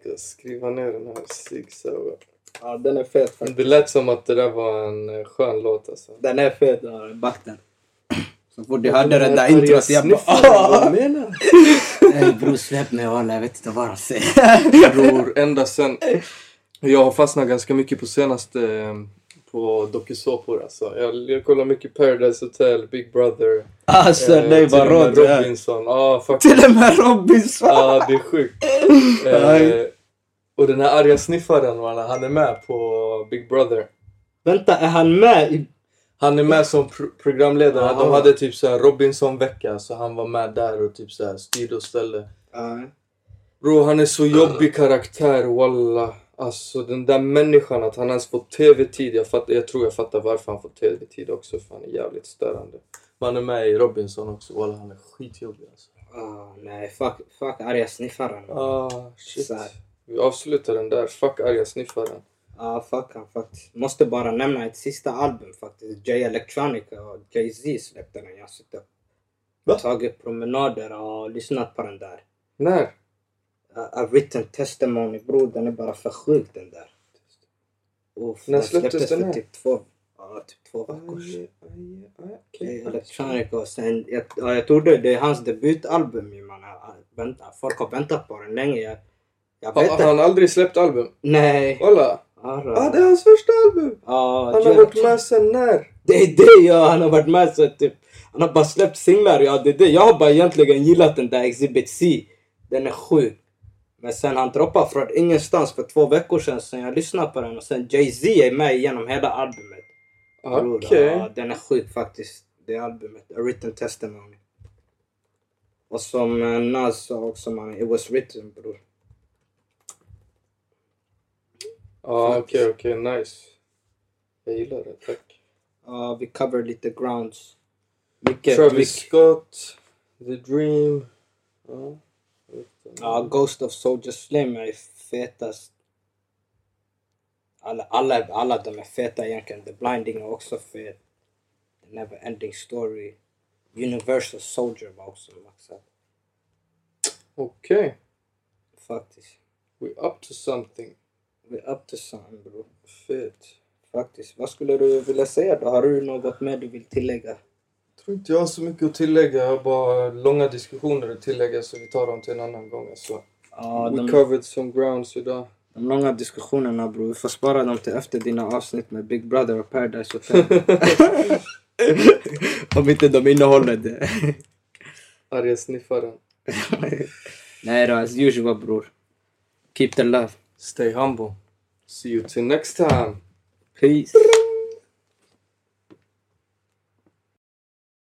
Ska skriva ner den här. Sig sour. ja, den är fet faktiskt. Det lät som att det där var en eh, skön låt alltså. Den är fet, ja, back den. Så fort du hörde det där introt, jag bara Vad menar du? Ey bror släpp mig walla, jag vet inte vad de säger. Bror, ända sen... Jag har fastnat ganska mycket på senaste eh, på dokusåpor alltså. Jag, jag kollar mycket Paradise Hotel, Big Brother. Alltså eh, nej vad råd du är. Robinson. Ja, faktiskt. Till och med Robinson! Ja, det är sjukt. Eh, och den här arga sniffaren, han är med på Big Brother. Vänta, är han med i... Han är med som pro- programledare. Aha. De hade typ så här Robinson-vecka, så han var med där och typ så här styrde och ställde. Bro, han är så jobbig karaktär, walla. Alltså den där människan, att han ens får TV-tid. Jag, fatt, jag tror jag fattar varför han får TV-tid också, för han är jävligt störande. Man är med i Robinson också, walla han är skitjobbig alltså. Ah, nej, fuck, fuck arga sniffaren. Ja, Ah, shit. Så. Vi avslutar den där. Fuck arga sniffaren. ah, fuck han faktiskt. Måste bara nämna ett sista album faktiskt. J Electronica och Jay-Z släppte den. Jag har suttit och tagit promenader och lyssnat på den där. När? A, a written testimony bror, den är bara för sjuk den där. Uff, När släpptes den här? typ två, ja, typ två veckor sedan. J Electronica och sen, jag, ja, jag trodde det är hans debutalbum ju man. har- Vänta, folk har väntat på den länge. Jag, jag vet Har han aldrig släppt album? Nej. Ara. Ah, det är hans första album! Ja, Han har varit med sen när? Det är det ja, han har varit med så typ. Han har bara släppt singlar, ja det är det. Jag har bara egentligen gillat den där Exhibit C. Den är sjuk. Men sen han droppade från ingenstans för två veckor sedan, sen jag lyssnade på den och sen Jay-Z är med genom hela albumet. Okej. Ja, den är sjuk faktiskt. Det albumet, A Written Testimony. Och som eh, Nas sa också man, it was written bror. Ja, okej, okej. Nice. Jag gillar det, tack. Ja, vi cover lite grounds. Mycket, Travis mycket. Scott, The Dream. Ja. Ja, Ghost of Soldier Slim är fetast. Alla, alla, alla de är feta egentligen. The Blinding är också fet. The Never Ending Story. Universal Soldier var också maxad. Okej. Faktiskt. We up to something. We're up to something bro. Fett. Faktiskt. Vad skulle du vilja säga då? Har du något mer du vill tillägga? Tror inte jag har så mycket att tillägga. Jag har bara långa diskussioner att tillägga så vi tar dem till en annan gång. Alltså. Ja, We de, covered some grounds idag. de långa diskussionerna bror. Vi får spara dem till efter dina avsnitt med Big Brother och Paradise Hotel. Om inte de innehåller det. Arga sniffaren. Nej då, as usual bror. Keep the love. Stay humble. See you till next time. Peace.